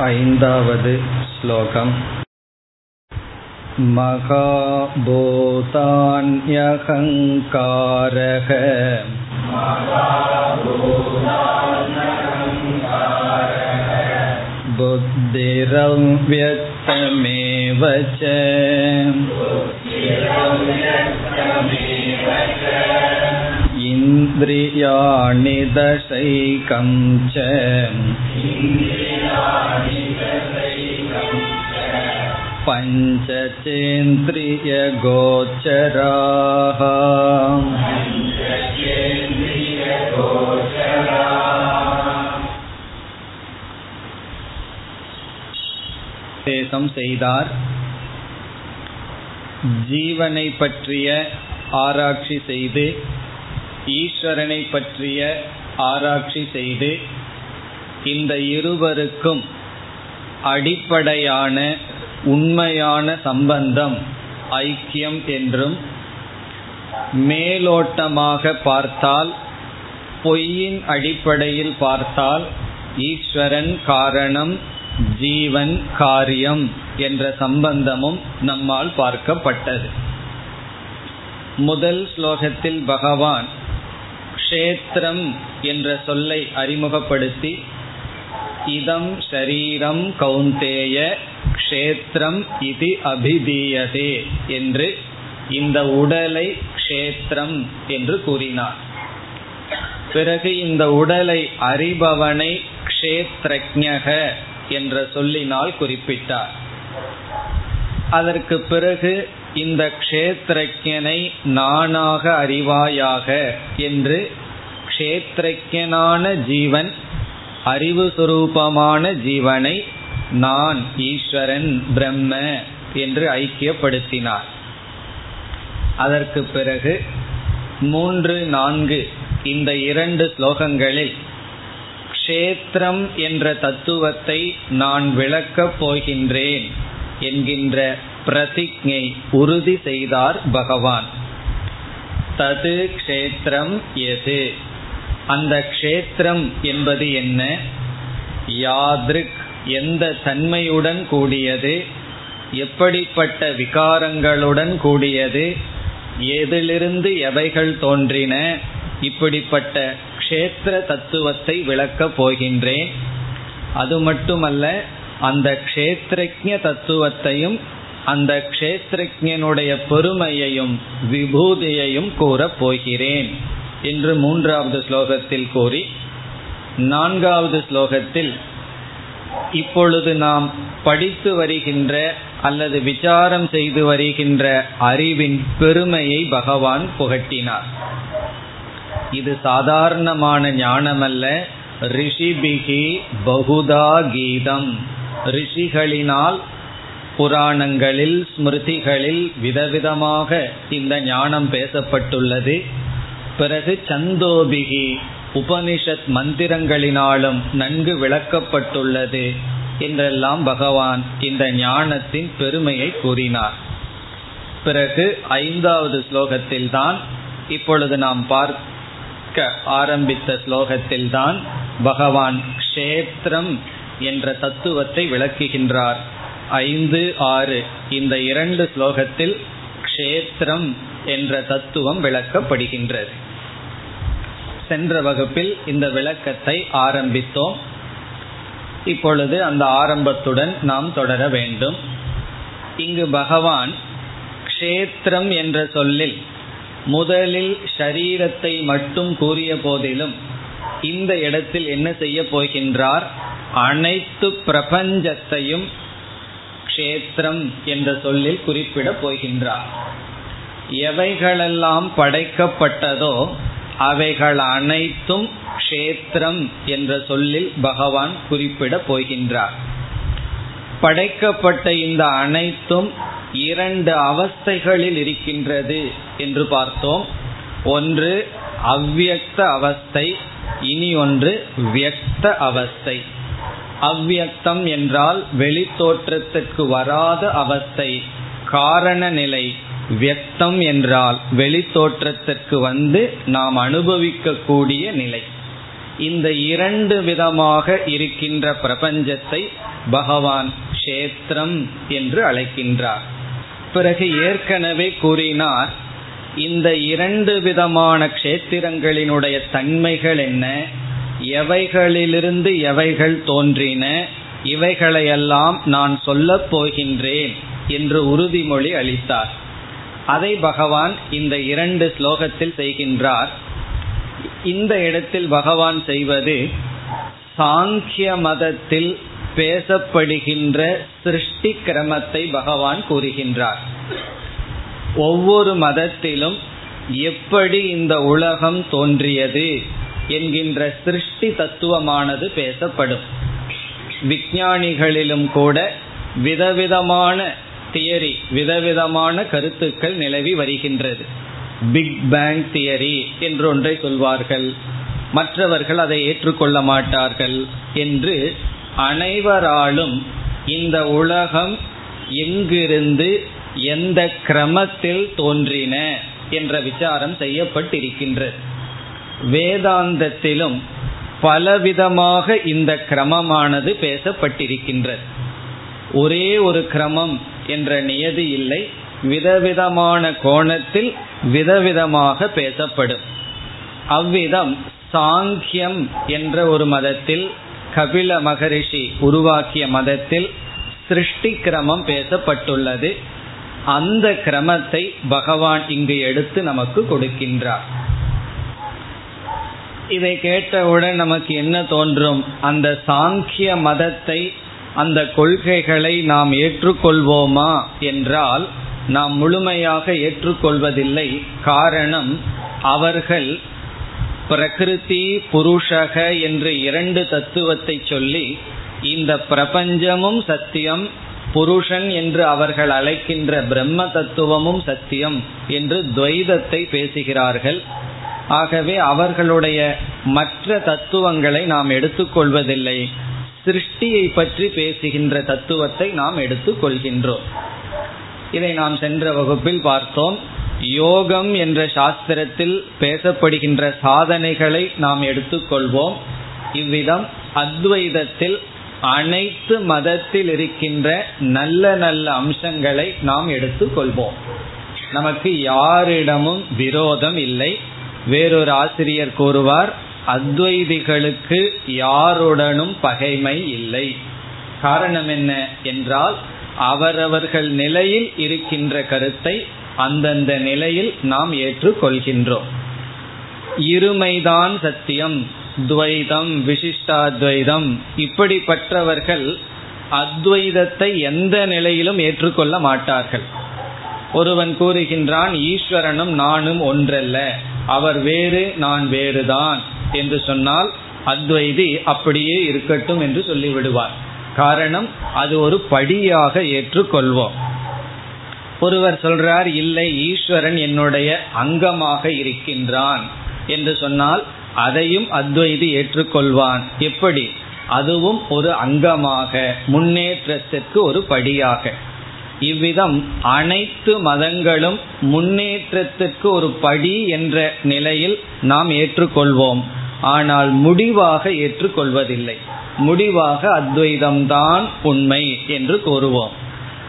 ऐन्दावद् श्लोकम् महाभूतान्यहङ्कारः बुद्धिरव्यक्तमेव च इन्द्रियाणि दशैकं च पञ्चचेन्द्रियगोचराः தேசம் செய்தார் ஜீவனை பற்றிய ஆராய்ச்சி செய்து ஈஸ்வரனை பற்றிய ஆராய்ச்சி செய்து இந்த இருவருக்கும் அடிப்படையான உண்மையான சம்பந்தம் ஐக்கியம் என்றும் மேலோட்டமாக பார்த்தால் பொய்யின் அடிப்படையில் பார்த்தால் ஈஸ்வரன் காரணம் ஜீவன் காரியம் என்ற சம்பந்தமும் நம்மால் பார்க்கப்பட்டது. முதல் ஸ்லோகத்தில் பகவான் க்ஷேத்திரம் என்ற சொல்லை அறிமுகப்படுத்தி இதம் ஷரீரம் கௌந்தேய க்ஷேத்திரம் இது அபிதீயதே என்று இந்த உடலை க்ஷேத்திரம் என்று கூறினார். பிறகு இந்த உடலை அறிபவனை க்ஷேத்ரஜக என்ற சொல்லினால் குறிப்பிட்டார். அதற்கு பிறகு இந்த க்ஷேத்திரஜனை நானாக அறிவாயாக என்று க்ஷேத்திரஜனான ஜீவன் அறிவு சுரூபமான ஜீவனை நான் ஈஸ்வரன் பிரம்ம என்று ஐக்கியப்படுத்தினார். அதற்கு பிறகு மூன்று நான்கு இந்த இரண்டு ஸ்லோகங்களில் க்ஷேத்திரம் என்ற தத்துவத்தை நான் விளக்கப் போகின்றேன் என்கின்ற பிரதிஜை உறுதி செய்தார் பகவான். தது க்ஷேத்திரம் எது? அந்த க்ஷேத்திரம் என்பது என்ன? யாத்ருக் எந்த தன்மையுடன் கூடியது? எப்படிப்பட்ட விகாரங்களுடன் கூடியது? எதிலிருந்து எவைகள் தோன்றின? இப்படிப்பட்ட க்ஷேத்திர தத்துவத்தை விளக்கப் போகின்றேன். அது மட்டுமல்ல அந்த க்ஷேத்திரஜ தத்துவத்தையும் அந்த க்ஷேத்திரஜனுடைய பெருமையையும் விபூதியையும் கூறப் போகிறேன் என்று மூன்றாவது ஸ்லோகத்தில் கூறி நான்காவது ஸ்லோகத்தில் இப்பொழுது நாம் படித்து வருகின்ற அல்லது விசாரம் செய்து வருகின்ற அறிவின் பெருமையை பகவான் புகட்டினார். இது சாதாரணமான ஞானமல்ல. ரிஷிபிகி பகுதா கீதம். ரிஷிகளினால் புராணங்களில் ஸ்மிருதிகளில் விதவிதமாக இந்த ஞானம் பேசப்பட்டுள்ளது. பிறகு சந்தோபிகி உபனிஷத் மந்திரங்களினாலும் நன்கு விளக்கப்பட்டுள்ளது என்றெல்லாம் பகவான் இந்த ஞானத்தின் பெருமையை கூறினார். பிறகு ஐந்தாவது ஸ்லோகத்தில் தான் இப்பொழுது நாம் பார்க்க ஆரம்பித்த ஸ்லோகத்தில் தான் பகவான் க்ஷேத்திரம் என்ற தத்துவத்தை விளக்குகின்றார். ஐந்து ஆறு. இந்த இரண்டு ஸ்லோகத்தில் க்ஷேத்திரம் என்ற தத்துவம் விளக்கப்படுகின்றது. சென்ற வகுப்பில் இந்த விளக்கத்தை ஆரம்பித்தோம். இப்பொழுது அந்த ஆரம்பத்துடன் நாம் தொடர வேண்டும். இங்கு பகவான் க்ஷேத்திரம் என்ற சொல்லில் முதலில் ஷரீரத்தை மட்டும் கூறிய போதிலும் இந்த இடத்தில் என்ன செய்ய போகின்றார்? அனைத்து பிரபஞ்சத்தையும் க்ஷேத்திரம் என்ற சொல்லில் குறிப்பிடப் போகின்றார். எவைகளெல்லாம் படைக்கப்பட்டதோ அவைகள் அனைத்தும் க்ஷேத்திரம் என்ற சொல்லில் பகவான் குறிப்பிடப் போகின்றார். படைக்கப்பட்ட இந்த அனைத்தும் இரண்டு அவஸ்தைகளில் இருக்கின்றது என்று பார்த்தோம். ஒன்று அவ்வியக்த அவஸ்தை இனி ஒன்று வியக்த அவஸ்தை. அவ்வியக்தம் என்றால் வெளித்தோற்றத்திற்கு வராத அவஸ்தை. காரண நிலை வியக்தம் என்றால் வெளித்தோற்றத்திற்கு வந்து நாம் அனுபவிக்கக்கூடிய நிலை. இந்த இரண்டு விதமாக இருக்கின்ற பிரபஞ்சத்தை பகவான் கஷேத்திரம் என்று அழைக்கின்றார். பிறகு ஏற்கனவே கூறினார் இந்த இரண்டு விதமான க்ஷேத்திரங்களினுடைய தன்மைகள் என்ன? எவைகளிலிருந்து எவைகள் தோன்றின இவைகளையெல்லாம் நான் சொல்லப் போகின்றேன் என்று உறுதிமொழி அளித்தார். அதை பகவான் இந்த இரண்டு ஸ்லோகத்தில் செய்கின்றார். இந்த இடத்தில் பகவான் செய்வது சாங்கிய மதத்தில் பேசப்படுகின்ற சிருஷ்டி கிரமத்தை பகவான் கூறுகின்றார். ஒவ்வொரு மதத்திலும் எப்படி இந்த உலகம் தோன்றியது? என்கின்ற சிருஷ்டி தத்துவமானது பேசப்படும். விஞ்ஞானிகளிலும் கூட விதவிதமான தியரி விதவிதமான கருத்துக்கள் நிலவி வருகின்றது. பிக் பேங் தியரி என்று ஒன்றை சொல்வார்கள். மற்றவர்கள் அதை ஏற்றுக்கொள்ள மாட்டார்கள் என்று அனைவராலும் இந்த உலகம் எங்கிருந்து எந்த கிரமத்தில் தோன்றின என்ற விசாரம் செய்யப்பட்டிருக்கின்றது. வேதாந்தத்திலும் பலவிதமாக இந்த கிரமமானது பேசப்பட்டிருக்கின்றது. ஒரே ஒரு கிரமம் என்ற நியதி இல்லை விதவிதமான கோணத்தில் விதவிதமாக பேசப்படும். அவ்விதம் சாங்கியம் என்ற ஒரு மதத்தில் கபில மகரிஷி உருவாக்கிய மதத்தில் சிருஷ்டி கிரமம் பேசப்பட்டுள்ளது. அந்த கிரமத்தை பகவான் இங்கு எடுத்து நமக்கு கொடுக்கின்றார். இதை கேட்டவுடன் நமக்கு என்ன தோன்றும்? அந்த சாங்கிய மதத்தை அந்த கொள்கைகளை நாம் ஏற்றுக்கொள்வோமா என்றால் நாம் முழுமையாக ஏற்றுக்கொள்வதில்லை. காரணம் அவர்கள் பிரகிருதி புருஷக என்று இரண்டு தத்துவத்தை சொல்லி இந்த பிரபஞ்சமும் சத்தியம் புருஷன் என்று அவர்கள் அழைக்கின்ற பிரம்ம தத்துவமும் சத்தியம் என்று துவைதத்தை பேசுகிறார்கள். ஆகவே அவர்களுடைய மற்ற தத்துவங்களை நாம் எடுத்துக்கொள்வதில்லை. சிருஷ்டியை பற்றி பேசுகின்ற தத்துவத்தை நாம் எடுத்துக்கொள்கின்றோம். இதை நாம் சென்ற வகுப்பில் பார்த்தோம். யோகம் என்ற சாஸ்திரத்தில் பேசப்படுகின்ற சாதனைகளை நாம் எடுத்துக்கொள்வோம். இவ்விதம் அத்வைதத்தில் அனைத்து மதத்தில் இருக்கின்ற நல்ல நல்ல அம்சங்களை நாம் எடுத்துக்கொள்வோம். நமக்கு யாரிடமும் விரோதம் இல்லை. வேறொரு ஆசிரியர் கூறுவார் அத்வைதிகளுக்கு யாருடனும் பகைமை இல்லை. காரணம் என்ன என்றால் அவரவர்கள் நிலையில் இருக்கின்ற கருத்தை அந்தந்த நிலையில் நாம் ஏற்றுக்கொள்கின்றோம். இருமைதான் சத்தியம் துவைதம் விசிஷ்டாத்வைதம். இப்படிப்பட்டவர்கள் அத்வைதத்தை எந்த நிலையிலும் ஏற்றுக்கொள்ள மாட்டார்கள். ஒருவன் கூறுகின்றான் ஈஸ்வரனும் நானும் ஒன்றல்ல. அவர் வேறு நான் வேறுதான் என்று சொன்னால் அத்வைதி அப்படியே இருக்கட்டும் என்று சொல்லிவிடுவார். காரணம் அது ஒரு படியாக ஏற்றுக்கொள்வோம். ஒருவர் சொல்றார் இல்லை ஈஸ்வரன் என்னுடைய அங்கமாக இருக்கின்றான் என்று சொன்னால் அதையும் அத்வைதி ஏற்றுக்கொள்வான். எப்படி? அதுவும் ஒரு அங்கமாக முன்னேற்றத்திற்கு ஒரு படியாக. இவ்விதம் அனைத்து மதங்களும் முன்னேற்றத்திற்கு ஒரு படி என்ற நிலையில் நாம் ஏற்றுக்கொள்வோம். ஆனால் முடிவாக ஏற்றுக்கொள்வதில்லை. முடிவாக அத்வைதம்தான் உண்மை என்று கூறுவோம்.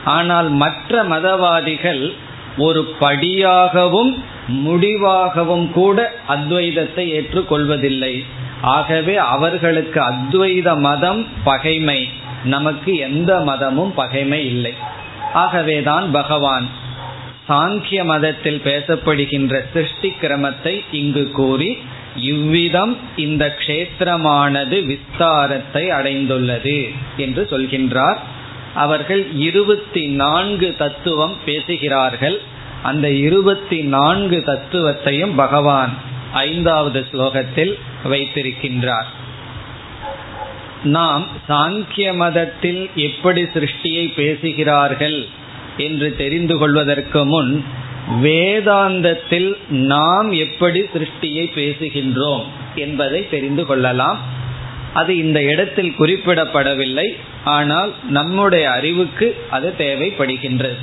ஆனால் மற்ற மதவாதிகள் ஒரு படியாகவும் முடிவாகவும் கூட அத்வைதத்தை ஏற்றுக்கொள்வதில்லை. ஆகவே அவர்களுக்கு அத்வைத மதம் பகைமை. நமக்கு எந்த மதமும் பகைமை இல்லை. ஆகவேதான் பகவான் சாங்கிய மதத்தில் பேசப்படுகின்ற சிருஷ்டி கிரமத்தை இங்கு கூறி இவ்விதம் இந்த க்ஷேத்திரமானது விஸ்தாரத்தை அடைந்துள்ளது என்று சொல்கின்றார். அவர்கள் இருபத்தி நான்கு தத்துவம் பேசுகிறார்கள். அந்த இருபத்தி நான்கு தத்துவத்தையும் பகவான் ஐந்தாவது ஸ்லோகத்தில் வைத்திருக்கின்றார். நாம் சாங்கிய மதத்தில் எப்படி சிருஷ்டியை பேசுகிறார்கள் என்று தெரிந்து கொள்வதற்கு முன் வேதாந்தத்தில் நாம் எப்படி சிருஷ்டியை பேசுகின்றோம் என்பதை தெரிந்து கொள்ளலாம். அது இந்த இடத்தில் குறிப்பிடப்படவில்லை. ஆனால் நம்முடைய அறிவுக்கு அது தேவைப்படுகின்றது.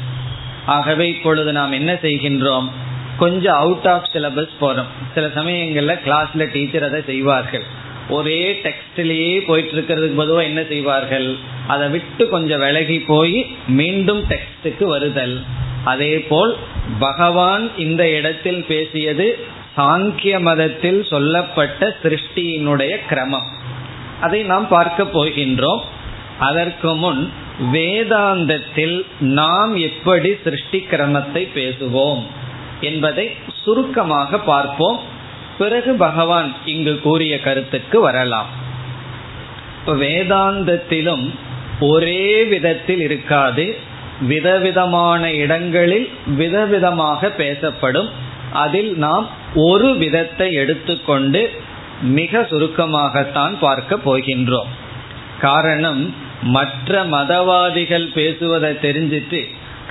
ஆகவே இப்பொழுது நாம் என்ன செய்கின்றோம்? கொஞ்சம் அவுட் ஆஃப் சிலபஸ் போறோம். சில சமயங்களில் கிளாஸ்ல டீச்சர் அதை செய்வார்கள். ஒரே டெக்ஸ்டிலேயே போயிட்டு இருக்கிறதுக்கு பொதுவாக என்ன செய்வார்கள்? அதை விட்டு கொஞ்சம் விலகி போய் மீண்டும் டெக்ஸ்டுக்கு வருதல். அதே போல் பகவான் இந்த இடத்தில் பேசியது சாங்கிய மதத்தில் சொல்லப்பட்ட சிருஷ்டியினுடைய கிரமம். அதை நாம் பார்க்க போகின்றோம். அதற்கு முன் வேதாந்தத்தில் நாம் எப்படி சிருஷ்டி கிரமத்தை பேசுவோம் என்பதை சுருக்கமாக பார்ப்போம். பிறகு பகவான் இங்கு கூறிய கருத்துக்கு வரலாம். வேதாந்தத்திலும் ஒரே விதத்தில் இருக்காது. விதவிதமான இடங்களில் விதவிதமாக பேசப்படும். அதில் நாம் ஒரு விதத்தை எடுத்துக்கொண்டு மிக சுருக்கமாகத்தான் பார்க்க போகின்றோம். காரணம் மற்ற மதவாதிகள் பேசுவதை தெரிஞ்சிட்டு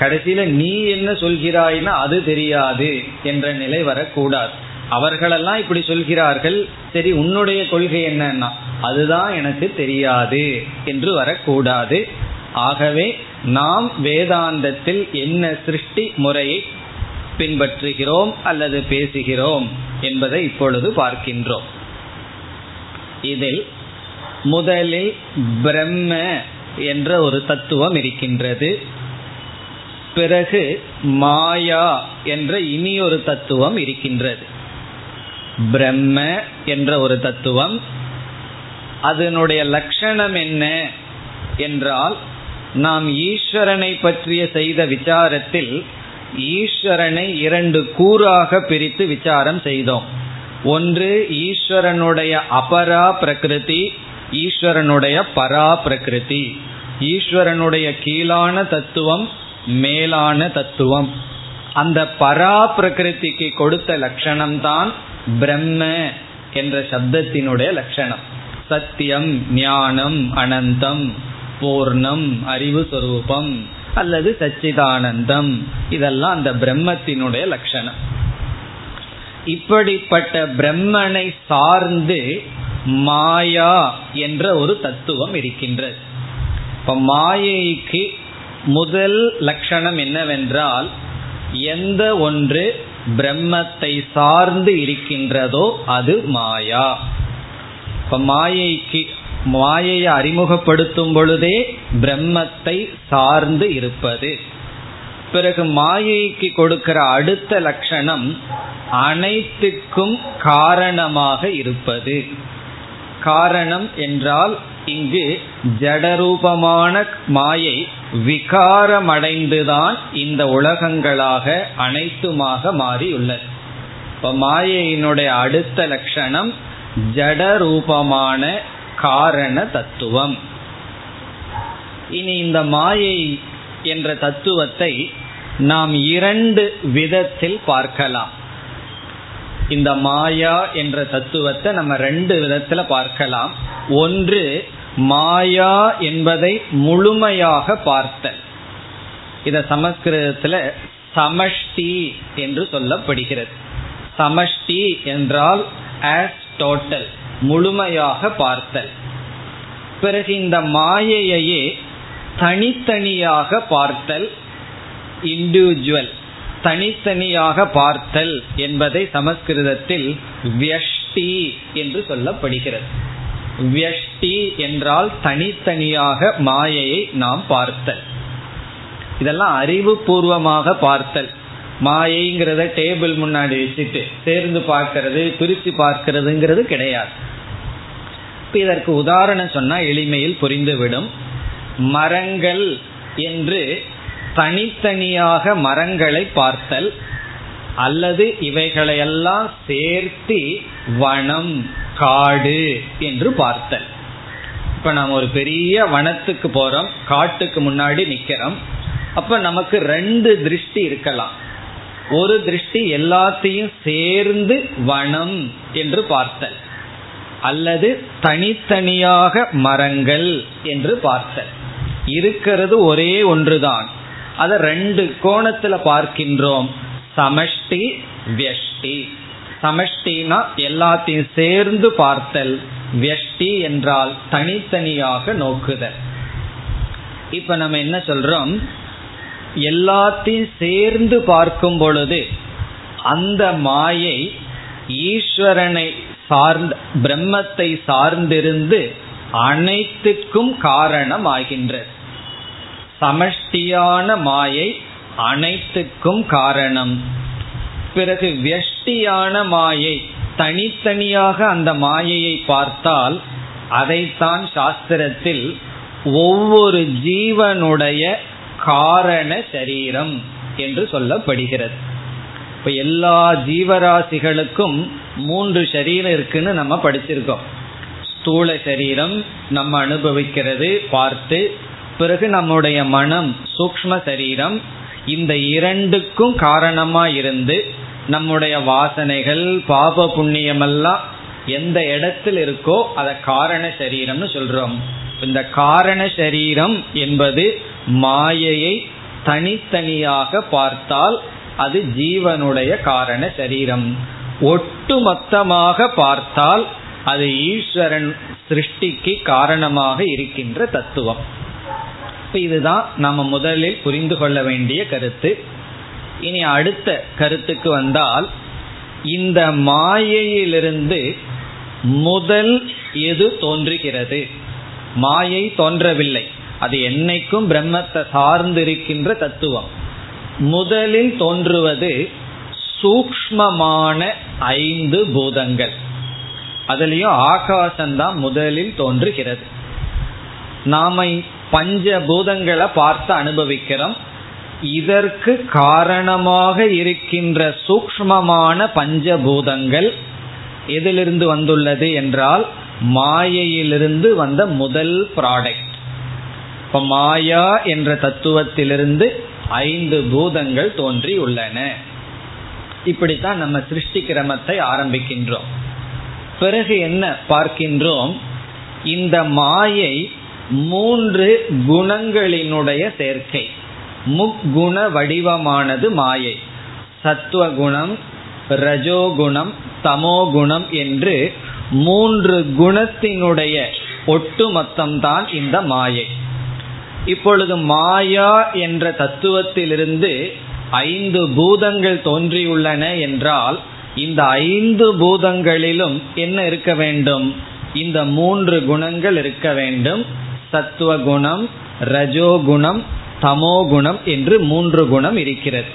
கடைசியில நீ என்ன சொல்கிறாய்னா அது தெரியாது என்ற நிலை வரக்கூடாது. அவர்களெல்லாம் இப்படி சொல்கிறார்கள் சரி உன்னுடைய கொள்கை என்னன்னா அதுதான் எனக்கு தெரியாது என்று வரக்கூடாது. ஆகவே நாம் வேதாந்தத்தில் என்ன சிருஷ்டி முறையை பின்பற்றுகிறோம் அல்லது பேசுகிறோம் என்பதை இப்பொழுது பார்க்கின்றோம். இதில் முதலில் பிரம்ம என்ற ஒரு தத்துவம் இருக்கின்றது. பிறகு மாயா என்ற இனி ஒரு தத்துவம் இருக்கின்றது. பிரம்ம என்ற ஒரு தத்துவம். அதனுடைய லட்சணம் என்ன என்றால் நாம் ஈஸ்வரனை பற்றிய செய்த விசாரத்தில் ஈஸ்வரனை இரண்டு கூறாக பிரித்து விசாரம் செய்தோம். ஒன்று ஈஸ்வரனுடைய அபரா பிரகிருதி ஈஸ்வரனுடைய பரா பிரகிருதி. ஈஸ்வரனுடைய கீழான தத்துவம் மேலான தத்துவம். அந்த பரா பிரகிருதிக்கு கொடுத்த லட்சணம்தான் பிரம்ம என்ற சப்தத்தினுடைய லட்சணம். சத்தியம் ஞானம் அனந்தம் பூர்ணம் அறிவு சொரூபம் அல்லது சச்சிதானந்தம். இதெல்லாம் அந்த பிரம்மத்தினுடைய லட்சணம். இப்படிப்பட்ட பிரம்மனை சார்ந்து மாயா என்ற ஒரு தத்துவம் இருக்கின்றது. இப்ப மாயைக்கு முதல் லட்சணம் என்னவென்றால் எந்த ஒன்று பிரம்மத்தை சார்ந்து இருக்கின்றதோ அது மாயா. இப்ப மாயைக்கு மாயையை அறிமுகப்படுத்தும் பொழுதே பிரம்மத்தை சார்ந்து இருப்பது. பிறகு மாயைக்கு கொடுக்கிற அடுத்த லட்சணம் அனைத்துக்கும் காரணமாக இருப்பது. காரணம் என்றால் இங்கு ஜடரூபமான மாயை விகாரமடைந்துதான் இந்த உலகங்களாக அனைத்துமாக மாறியுள்ளது. இப்ப மாயையினுடைய அடுத்த லட்சணம் ஜடரூபமான காரண தத்துவம். இனி இந்த மாயை என்ற தத்துவத்தை நாம் இரண்டு விதத்தில் பார்க்கலாம். இந்த மாயா என்ற தத்துவத்தை நம்ம ரெண்டு விதத்துல பார்க்கலாம். ஒன்று மாயா என்பதை முழுமையாக பார்த்தல். இத சமஸ்கிருதத்துல சமஷ்டி என்று சொல்லப்படுகிறது. சமஷ்டி என்றால் ஆஸ் டோட்டல் முழுமையாக பார்த்தல். பிறகு இந்த மாயையே தனித்தனியாக பார்த்தல் இண்டிவிஜுவல் தனித்தனியாக பார்த்தல் என்பதை சமஸ்கிருதத்தில் வியஷ்டி என்று சொல்லப்படுகிறது. வியஷ்டி என்றால் தனித்தனியாக மாயையை நாம் பார்த்தல். இதெல்லாம் அறிவுபூர்வமாக பார்த்தல். மாயைங்கிறத டேபிள் முன்னாடி வச்சுட்டு சேர்ந்து பார்க்கறது பிரித்து பார்க்கறதுங்கிறது கிடையாது. இதற்கு உதாரணம் சொன்னால் எளிமையில் புரிந்துவிடும். மரங்கள் என்று தனித்தனியாக மரங்களை பார்த்தல் அல்லது இவைகளையெல்லாம் சேர்த்தி வனம் காடு என்று பார்த்தல். இப்ப நாம் ஒரு பெரிய வனத்துக்கு போறோம் காட்டுக்கு முன்னாடி நிக்கிறோம். அப்ப நமக்கு ரெண்டு திருஷ்டி இருக்கலாம். ஒரு திருஷ்டி எல்லாத்தையும் சேர்ந்து வனம் என்று பார்த்தல். அல்லது தனித்தனியாக மரங்கள் என்று பார்த்தல். இருக்கிறது ஒரே ஒன்றுதான். அதை ரெண்டு கோணத்துல பார்க்கின்றோம். சமஷ்டி வியஷ்டி. சமஷ்டினா எல்லாத்தையும் சேர்ந்து பார்த்தல் வியஷ்டி என்றால் தனித்தனியாக நோக்குதல். இப்ப நம்ம என்ன சொல்றோம்? எல்லாத்தையும் சேர்ந்து பார்க்கும் பொழுது அந்த மாயை ஈஸ்வரனை சார்ந்த பிரம்மத்தை சார்ந்திருந்து அனைத்துக்கும் காரணம் ஆகின்றது சமஷ்டியான மாயை அனைத்துக்கும் காரணம். பிறகு வெஷ்டியான மாயை தனித்தனியாக அந்த மாயையை பார்த்தால் அதைத்தான் சாஸ்திரத்தில் ஒவ்வொரு ஜீவனுடைய காரண சரீரம் என்று சொல்லப்படுகிறது. இப்ப எல்லா ஜீவராசிகளுக்கும் மூன்று சரீரம் இருக்குன்னு நம்ம படிச்சிருக்கோம். ஸ்தூல சரீரம் நம்ம அனுபவிக்கிறது பார்த்து பிறகு நம்முடைய மனம் சூக்ம சரீரம் இந்த இரண்டுக்கும் காரணமா இருந்து நம்முடைய வாசனைகள் பாப புண்ணியமெல்லாம் எந்த இடத்தில் இருக்கோ அதை காரண சரீரம்னு சொல்றோம். இந்த காரண சரீரம் என்பது மாயையை தனித்தனியாக பார்த்தால் அது ஜீவனுடைய காரண சரீரம். ஒட்டுமொத்தமாக பார்த்தால் அது ஈஸ்வரன் சிருஷ்டிக்கு காரணமாக இருக்கின்ற தத்துவம். இதுதான் நம்ம முதலில் புரிந்து கொள்ள வேண்டிய கருத்து. இனி அடுத்த கருத்துக்கு வந்தால் இந்த மாயையிலிருந்து முதல் எது தோன்றுகிறது? மாயை தோன்றவில்லை. அது என்னைக்கும் பிரம்மத்தை சார்ந்திருக்கின்ற தத்துவம். முதலில் தோன்றுவது சூக்மமான ஐந்து பூதங்கள். அதுலயும் ஆகாசம்தான் முதலில் தோன்றுகிறது. நாம பஞ்ச பூதங்களை பார்த்து அனுபவிக்கிறோம். இதற்கு காரணமாக இருக்கின்ற சூக்மமான பஞ்சபூதங்கள் எதிலிருந்து வந்துள்ளது என்றால் மாயையிலிருந்து வந்த முதல் ப்ராடக்ட் இப்ப மாயா என்ற தத்துவத்திலிருந்து ஐந்து பூதங்கள் தோன்றி உள்ளன இப்படித்தான் நம்ம சிருஷ்டி கிரமத்தை ஆரம்பிக்கின்றோம். பிறகு என்ன பார்க்கின்றோம்? இந்த மாயை மூன்று குணங்களினுடைய சேர்க்கை. முக்குண வடிவமானது மாயை. சத்துவகுணம் ரஜோகுணம் தமோகுணம் என்று மூன்று குணத்தினுடைய ஒட்டுமொத்தம்தான் இந்த மாயை. இப்பொழுது மாயா என்ற தத்துவத்திலிருந்து ஐந்து பூதங்கள் தோன்றியுள்ளன என்றால் இந்த ஐந்து பூதங்களிலும் என்ன இருக்க வேண்டும்? இந்த மூன்று குணங்கள் இருக்க வேண்டும். சத்துவ குணம் ரஜோகுணம் தமோகுணம் என்று மூன்று குணம் இருக்கிறது.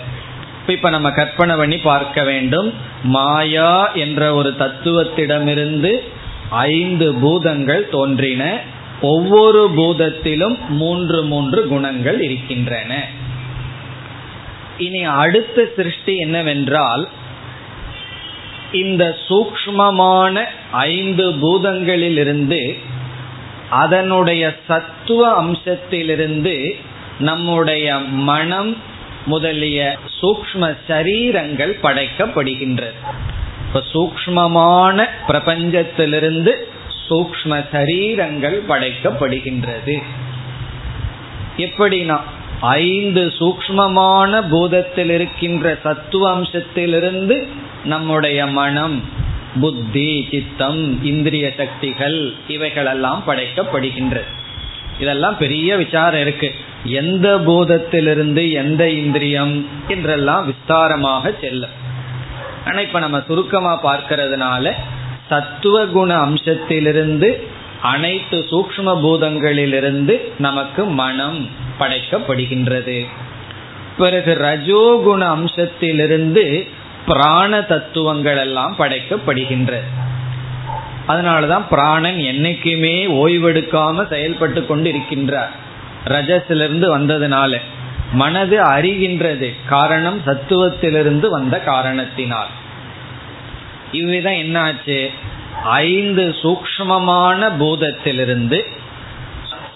இப்ப நம்ம கற்பனை பண்ணி பார்க்க வேண்டும். மாயா என்ற ஒரு தத்துவத்திடமிருந்து ஐந்து பூதங்கள் தோன்றின. ஒவ்வொரு பூதத்திலும் மூன்று மூன்று குணங்கள் இருக்கின்றன. இனி அடுத்த சிருஷ்டி என்னவென்றால் இந்த சூக்மமான ஐந்து பூதங்களிலிருந்து அதனுடைய சத்துவ அம்சத்திலிருந்து நம்முடைய மனம் முதலிய சூக்ம சரீரங்கள் படைக்கப்படுகின்றது. இப்ப சூக்மமான பிரபஞ்சத்திலிருந்து சூக்ம சரீரங்கள் படைக்கப்படுகின்றது. எப்படினா ஐந்து சூக்மமான பூதத்தில் இருக்கின்ற சத்துவ அம்சத்திலிருந்து நம்முடைய மனம் புத்தி சித்தம் இந்திரிய சக்திகள் இவைகளெல்லாம் படைக்கப்படுகின்றது. இதெல்லாம் பெரிய விசாரம் இருக்கு. எந்த பூதத்திலிருந்து எந்த இந்திரியம் என்றெல்லாம் விஸ்தாரமாக செல்லும். ஆனா இப்ப நம்ம சுருக்கமா பார்க்கறதுனால சத்துவ குண அம்சத்திலிருந்து அனைத்து சூக்ம பூதங்களிலிருந்து நமக்கு மனம் படைக்கப்படுகின்றது. பிறகு ரஜோகுண அம்சத்திலிருந்து பிராண தத்துவங்கள் எல்லாம் படைக்கப்படுகின்றது அதனாலதான் பிராணன் என்னைக்குமே ஓய்வெடுக்காம செயல்பட்டு கொண்டு இருக்கின்றார் ரஜஸிலிருந்து வந்ததுனால மனது அறிகின்றது. காரணம் சத்துவத்திலிருந்து வந்த காரணத்தினால். இவ்விதம் என்னாச்சு? ஐந்து சூக்மமான பூதத்திலிருந்து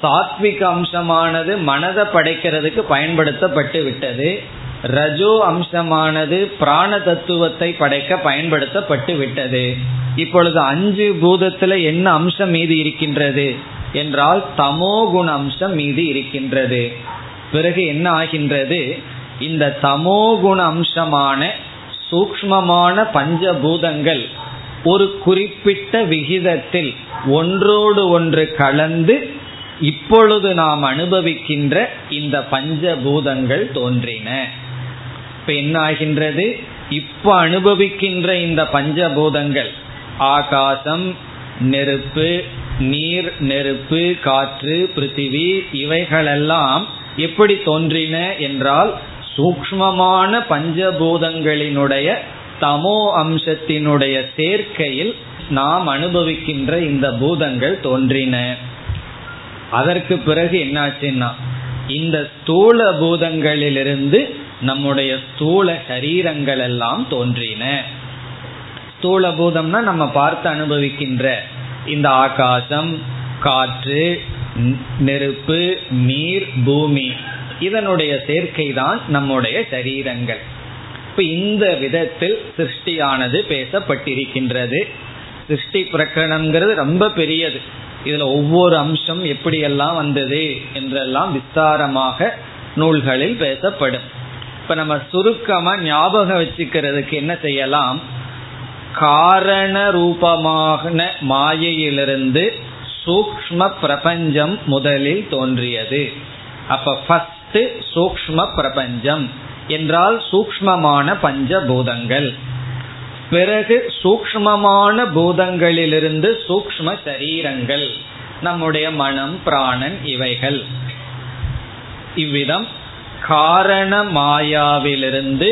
சாத்விக அம்சமானது மனதை படைக்கிறதுக்கு பயன்படுத்தப்பட்டு விட்டது. ரஜோ அம்சமானது பிராண தத்துவத்தை படைக்க பயன்படுத்தப்பட்டு விட்டது. இப்பொழுது அஞ்சு பூதத்துல என்ன அம்சம் மீது இருக்கின்றது? என்றால் தமோ குண அம்சம் மீது இருக்கின்றது. பிறகு என்ன ஆகின்றது? இந்த தமோ குண அம்சமான சூக்மமான பஞ்சபூதங்கள் ஒரு குறிப்பிட்ட விகிதத்தில் ஒன்றோடு ஒன்று கலந்து இப்பொழுது நாம் அனுபவிக்கின்ற இந்த பஞ்சபூதங்கள் தோன்றின. இப்ப என்ன ஆகின்றது இப்ப அனுபவிக்கின்ற இந்த பஞ்சபூதங்கள். ஆகாசம் நெருப்பு நீர் நெருப்பு காற்று பிருத்திவி இவைகளெல்லாம் எப்படி தோன்றின என்றால் சூக்மமான பஞ்சபூதங்களினுடைய தமோ அம்சத்தினுடைய சேர்க்கையில் நாம் அனுபவிக்கின்ற இந்த பூதங்கள் தோன்றின. அதற்கு பிறகு என்னாச்சுன்னா இந்த ஸ்தூல பூதங்களிலிருந்து நம்முடைய ஸ்தூல சரீரங்கள் எல்லாம் தோன்றின. ஸ்தூல பூதம்னா நம்ம பார்த்து அனுபவிக்கின்ற இந்த ஆகாசம் காற்று நெருப்பு நீர் பூமி இதனுடைய சேர்க்கை தான் நம்முடைய சரீரங்கள். இப்ப இந்த விதத்தில் சிருஷ்டியானது பேசப்பட்டிருக்கின்றது. சிருஷ்டி பிரகடனம்ங்கிறது ரொம்ப பெரியது. இதுல ஒவ்வொரு அம்சம் எப்படியெல்லாம் வந்தது என்றெல்லாம் விஸ்தாரமாக நூல்களில் பேசப்படும். இப்ப நம்ம சுருக்கமா ஞாபகம் வச்சுக்கிறதுக்கு என்ன செய்யலாம்? காரண ரூபமான மாயையிலிருந்து சூக்ம பிரபஞ்சம் முதலில் தோன்றியது. அப்ப ஃபஸ்ட் சூக்ம பிரபஞ்சம் என்றால் சூக்மமான பஞ்சபூதங்கள். பிறகு சூக்மமான பூதங்களிலிருந்து சூக்ம சரீரங்கள். நம்முடைய மனம் பிராணன் இவைகள். இவ்விதம் காரண மாயாவிலிருந்து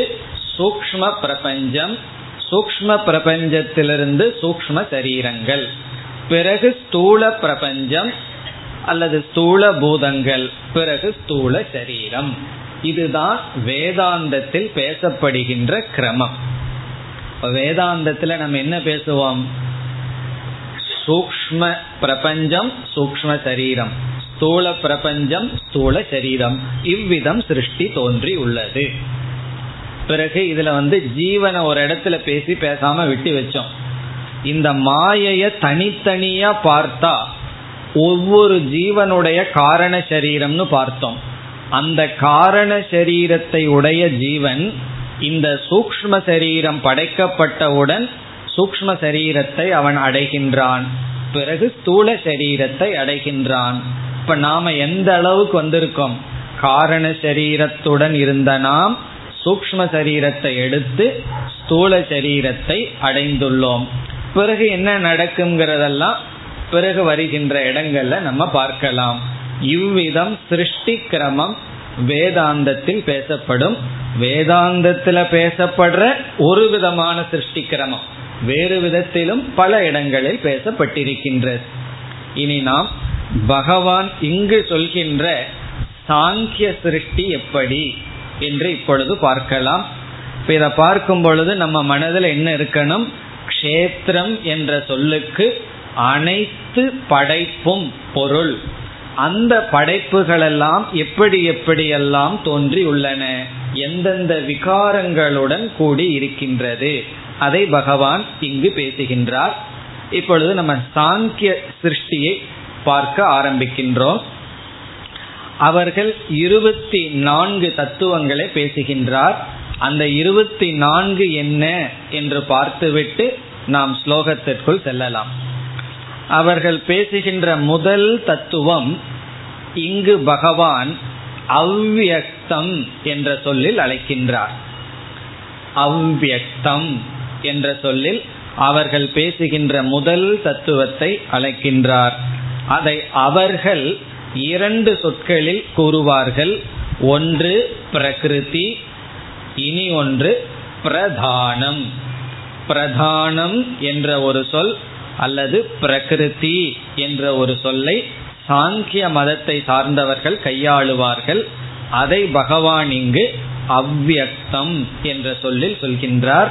சூக்ம பிரபஞ்சம் சூக்ம பிரபஞ்சத்திலிருந்து சூக்ம சரீரங்கள். பிறகு ஸ்தூல பிரபஞ்சம் அல்லது ஸ்தூல பூதங்கள் பிறகு ஸ்தூல சரீரம். இதுதான் வேதாந்தத்தில் பேசப்படுகின்ற கிரமம். வேதாந்தத்தில் நம்ம என்ன பேசுவோம்? சூக்ம பிரபஞ்சம் சூக்ம சரீரம். ஸ்தூல பிரபஞ்சம் ஸ்தூல சரீரம். இவ்விதம் சிருஷ்டி தோன்றி உள்ளது. பிறகு இதுல வந்து ஜீவனை ஒரு இடத்துல பேசி பேசாம விட்டு வச்சோம். இந்த மாயைய தனித்தனியா பார்த்தா ஒவ்வொரு ஜீவனுடைய காரண சரீரம்னு பார்த்தோம். அந்த காரண சரீரத்தை உடைய ஜீவன் இந்த சூக்ம சரீரம் படைக்கப்பட்டவுடன் சூக்ம சரீரத்தை அவன் அடைகின்றான். பிறகு ஸ்தூல சரீரத்தை அடைகின்றான். இப்ப நாம எந்த அளவுக்கு வந்திருக்கோம்? காரண சரீரத்துடன் இருந்த நாம் சூக்ம சரீரத்தை எடுத்து ஸ்தூல சரீரத்தை அடைந்துள்ளோம். பிறகு என்ன நடக்குங்கிறதெல்லாம் பிறகு வருகின்ற இடங்கள்ல நம்ம பார்க்கலாம். இவ்விதம் சிருஷ்டி கிரமம் வேதாந்தத்தில் பேசப்படும். வேதாந்தத்துல பேசப்படுற ஒரு விதமான சிருஷ்டி கிரமம். வேறு விதத்திலும் பல இடங்களில் பேசப்பட்டிருக்கின்றது. இனி நாம் பகவான் இங்கு சொல்கின்ற சாங்கிய சிருஷ்டி எப்படி என்று இப்பொழுது பார்க்கலாம். இப்ப இதை பார்க்கும் பொழுது நம்ம மனதில் என்ன இருக்கணும்? க்ஷேத்திரம் என்ற சொல்லுக்கு அனைத்து படைப்பும் பொருள். அந்த படைப்புகளெல்லாம் எப்படி எப்படியெல்லாம் தோன்றி உள்ளன? எந்தெந்த விகாரங்களுடன் கூடி இருக்கின்றது? அதை பகவான் இங்கு பேசுகின்றார். இப்பொழுது நம்ம சாங்கிய சிருஷ்டியை பார்க்க ஆரம்பிக்கின்றோம். அவர்கள் இருபத்தி நான்கு தத்துவங்களை பேசுகின்றார். அந்த இருபத்தி நான்கு என்ன என்று பார்த்துவிட்டு நாம் ஸ்லோகத்திற்குள் செல்லலாம். அவர்கள் பேசுகின்ற முதல் தத்துவம் இங்கு பகவான் அவ்வியக்தம் என்ற சொல்லில் அழைக்கின்றார். அவ்வியக்தம் என்ற சொல்லில் அவர்கள் பேசுகின்ற முதல் தத்துவத்தை அழைக்கின்றார். அதை அவர்கள் இரண்டு சொற்களில் கூறுவார்கள். ஒன்று பிரகிருதி. இனி ஒன்று பிரதானம். பிரதானம் என்ற ஒரு சொல் அல்லது பிரகிருதி என்ற ஒரு சொல்லை சாங்கிய மதத்தை சார்ந்தவர்கள் கையாளுவார்கள். அதை பகவான் இங்கு அவ்வியக்தம் என்ற சொல்லில் சொல்கின்றார்.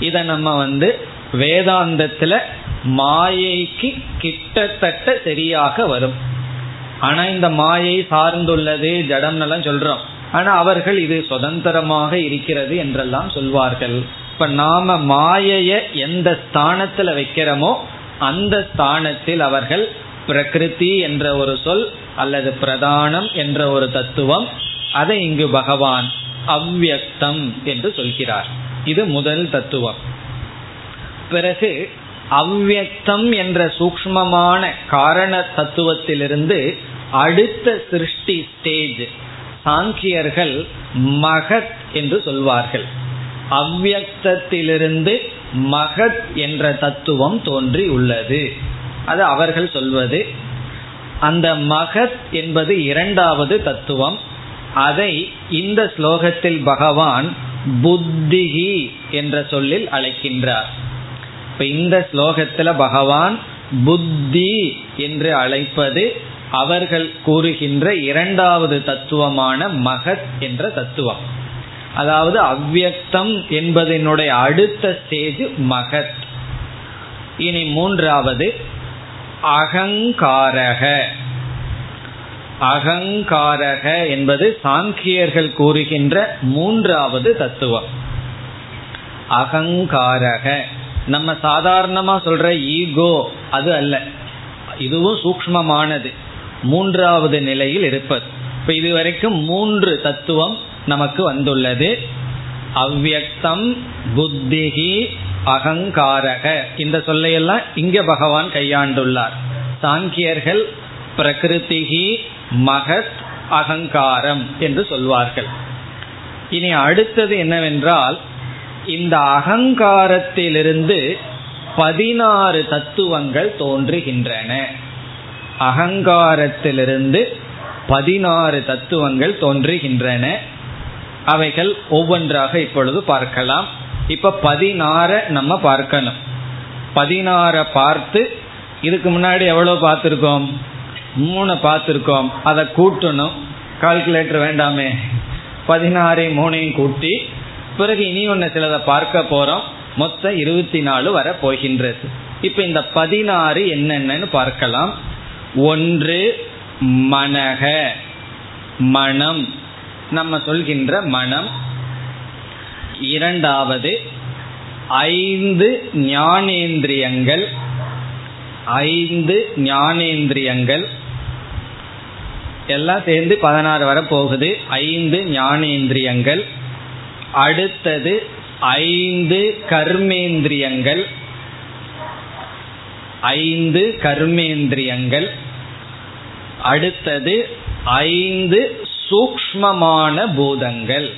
இதை நம்ம வந்து வேதாந்தத்துல மாயைக்கு கிட்டத்தட்ட சரியாக வரும். ஆனா இந்த மாயை சார்ந்துள்ளது ஜடம் எல்லாம் சொல்றோம். ஆனா அவர்கள் இது சுதந்திரமாக இருக்கிறது என்றெல்லாம் சொல்வார்கள். இப்ப நாம மாயைய எந்த ஸ்தானத்துல வைக்கிறோமோ அந்த ஸ்தானத்தில் அவர்கள் பிரகிருதி என்ற ஒரு சொல் அல்லது பிரதானம் என்ற ஒரு தத்துவம் அதை இங்கு பகவான் அவ்வியக்தம் என்று சொல்கிறார். இது முதல் தத்துவம். பிறகு அவ்வக்தம் என்ற சூக்மமான காரண தத்துவத்திலிருந்து அடுத்த சிருஷ்டி ஸ்டேஜ் சாங்கியர்கள் மகத் என்று சொல்வார்கள். அவ்வக்தத்திலிருந்து மகத் என்ற தத்துவம் தோன்றி உள்ளது அது அவர்கள் சொல்வது. அந்த மகத் என்பது இரண்டாவது தத்துவம். அதை இந்த ஸ்லோகத்தில் பகவான் புத்திகி என்ற சொல்லில் அழைக்கின்றார். இப்ப இந்த ஸ்லோகத்துல பகவான் புத்தி என்று அழைப்பது அவர்கள் கூறுகின்ற இரண்டாவது தத்துவமான மகத் என்ற தத்துவம். அதாவது அவ்வியக்தம் என்பதனுடைய அடுத்த ஸ்டேஜ் மகத். இனி மூன்றாவது அகங்காரக. அகங்காரக என்பது சாங்கியர்கள் கூறுகின்ற மூன்றாவது தத்துவம். அகங்காரக. நம்ம சாதாரணமா சொல்ற ஈகோ அது அல்ல. இதுவும் சூக்மமானது மூன்றாவது நிலையில் இருப்பது. இப்ப இதுவரைக்கும் மூன்று தத்துவம் நமக்கு வந்துள்ளது. அவ்வியக்தம் புத்திகி அகங்காரக. இந்த சொல்லையெல்லாம் இங்க பகவான் கையாண்டுள்ளார். சாங்கியர்கள் பிரகிருதிகி மகத் அகங்காரம் என்று சொல்வார்கள். இனி அடுத்தது என்னவென்றால் இந்த அகங்காரத்திலிருந்து பதினாறு தத்துவங்கள் தோன்றுகின்றன. அகங்காரத்திலிருந்து பதினாறு தத்துவங்கள் தோன்றுகின்றன. அவைகள் ஒவ்வொன்றாக இப்பொழுது பார்க்கலாம். இப்ப பதினாற நம்ம பார்க்கணும். பதினாற பார்த்து இதுக்கு முன்னாடி எவ்வளோ பார்த்துருக்கோம்? மூணு பார்த்துருக்கோம். அதை கூட்டணும். கால்குலேட்டர் வேண்டாமே. பதினாறையும் மூணையும் கூட்டி பிறகு இனி ஒன்று சிலதை பார்க்க போறோம். மொத்தம் இருபத்தி நாலு வர போகின்றது. இப்ப இந்த பதினாறு என்னென்னு பார்க்கலாம். ஒன்று மனக மனம். நம்ம சொல்கின்ற மனம். இரண்டாவது ஐந்து ஞானேந்திரியங்கள். ஐந்து ஞானேந்திரியங்கள். எல்லாம் சேர்ந்து பதினாறு வர போகுது. ஐந்து ஞானேந்திரியங்கள். அடுத்தது ஐந்து கர்மேந்திரியங்கள். ஐந்து கர்மேந்திரியங்கள். அடுத்தது ஐந்து சூக்மமான பூதங்கள்.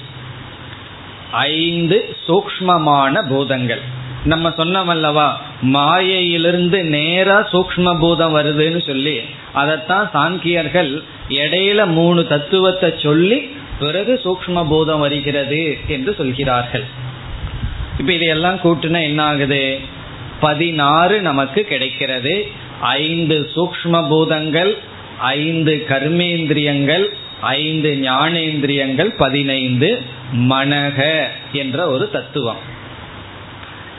ஐந்து சூக்மமான பூதங்கள். நம்ம சொன்னமல்லவா மாயையிலிருந்து நேரா சூக்ம பூதம் வருதுன்னு சொல்லி அதைத்தான் சாங்கியர்கள் இடையில மூணு தத்துவத்தை சொல்லி பிறகு சூக்ம பூதம் வருகிறது என்று சொல்கிறார்கள். இப்ப இதையெல்லாம் கூட்டுனா என்ன ஆகுது பதினாறு நமக்கு கிடைக்கிறது. ஐந்து சூக்ம பூதங்கள் ஐந்து கர்மேந்திரியங்கள் ஐந்து ஞானேந்திரியங்கள் பதினைந்து மனக என்ற ஒரு தத்துவம்.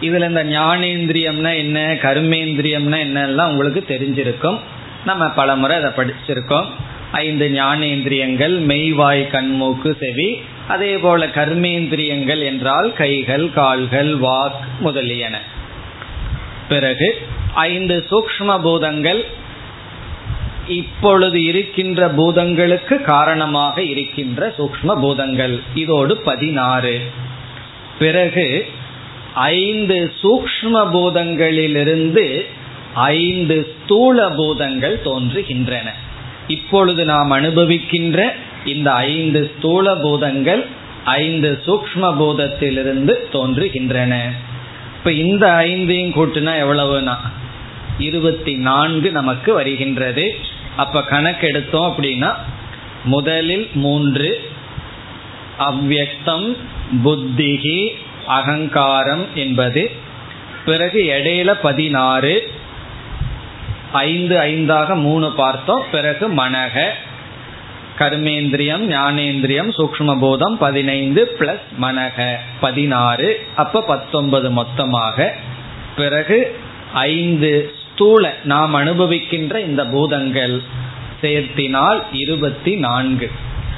இதுல இந்த ஞானேந்திரியம்னா என்ன கர்மேந்திரியம்னா என்னெல்லாம் உங்களுக்கு தெரிஞ்சிருக்கும். நம்ம பல முறை அதை படிச்சிருக்கோம். ஐந்து ஞானேந்திரியங்கள் மெய்வாய் கண்மூக்கு செவி அதே போல கர்மேந்திரியங்கள் என்றால் கைகள் கால்கள் வாக் முதலியன. பிறகு ஐந்து சூக்ம பூதங்கள் இப்பொழுது இருக்கின்ற பூதங்களுக்கு காரணமாக இருக்கின்ற சூக்ம பூதங்கள். இதோடு பதினாறு. பிறகு ஐந்து சூக்ம பூதங்களிலிருந்து ஐந்து ஸ்தூல பூதங்கள் தோன்றுகின்றன. இப்பொழுது நாம் அனுபவிக்கின்ற இந்த ஐந்து ஸ்தூல பூதங்கள் ஐந்து சூக்ம பூதத்திலிருந்து தோன்றுகின்றன. இப்ப இந்த ஐந்தையும் கூட்டினா எவ்வளவுனா? இருபத்தி நான்கு நமக்கு வருகின்றது. அப்ப கணக்கெடுத்தோம் அப்படின்னா முதலில் மூன்று அவ்வக்தம் புத்திகி அகங்காரம் என்பது பிறகு இடையில பதினாறு ஐந்து ஐந்தாக மூணு பார்த்தோம். பிறகு மனக கர்மேந்திரியம் ஞானேந்திரியம் சூக்மபோதம் பதினைந்து பிளஸ் மனக பதினாறு. அப்ப பத்தொன்பது மொத்தமாக. பிறகு ஐந்து ஸ்தூல நாம் அனுபவிக்கின்ற இந்த பூதங்கள் சேர்த்தினால் இருபத்தி நான்கு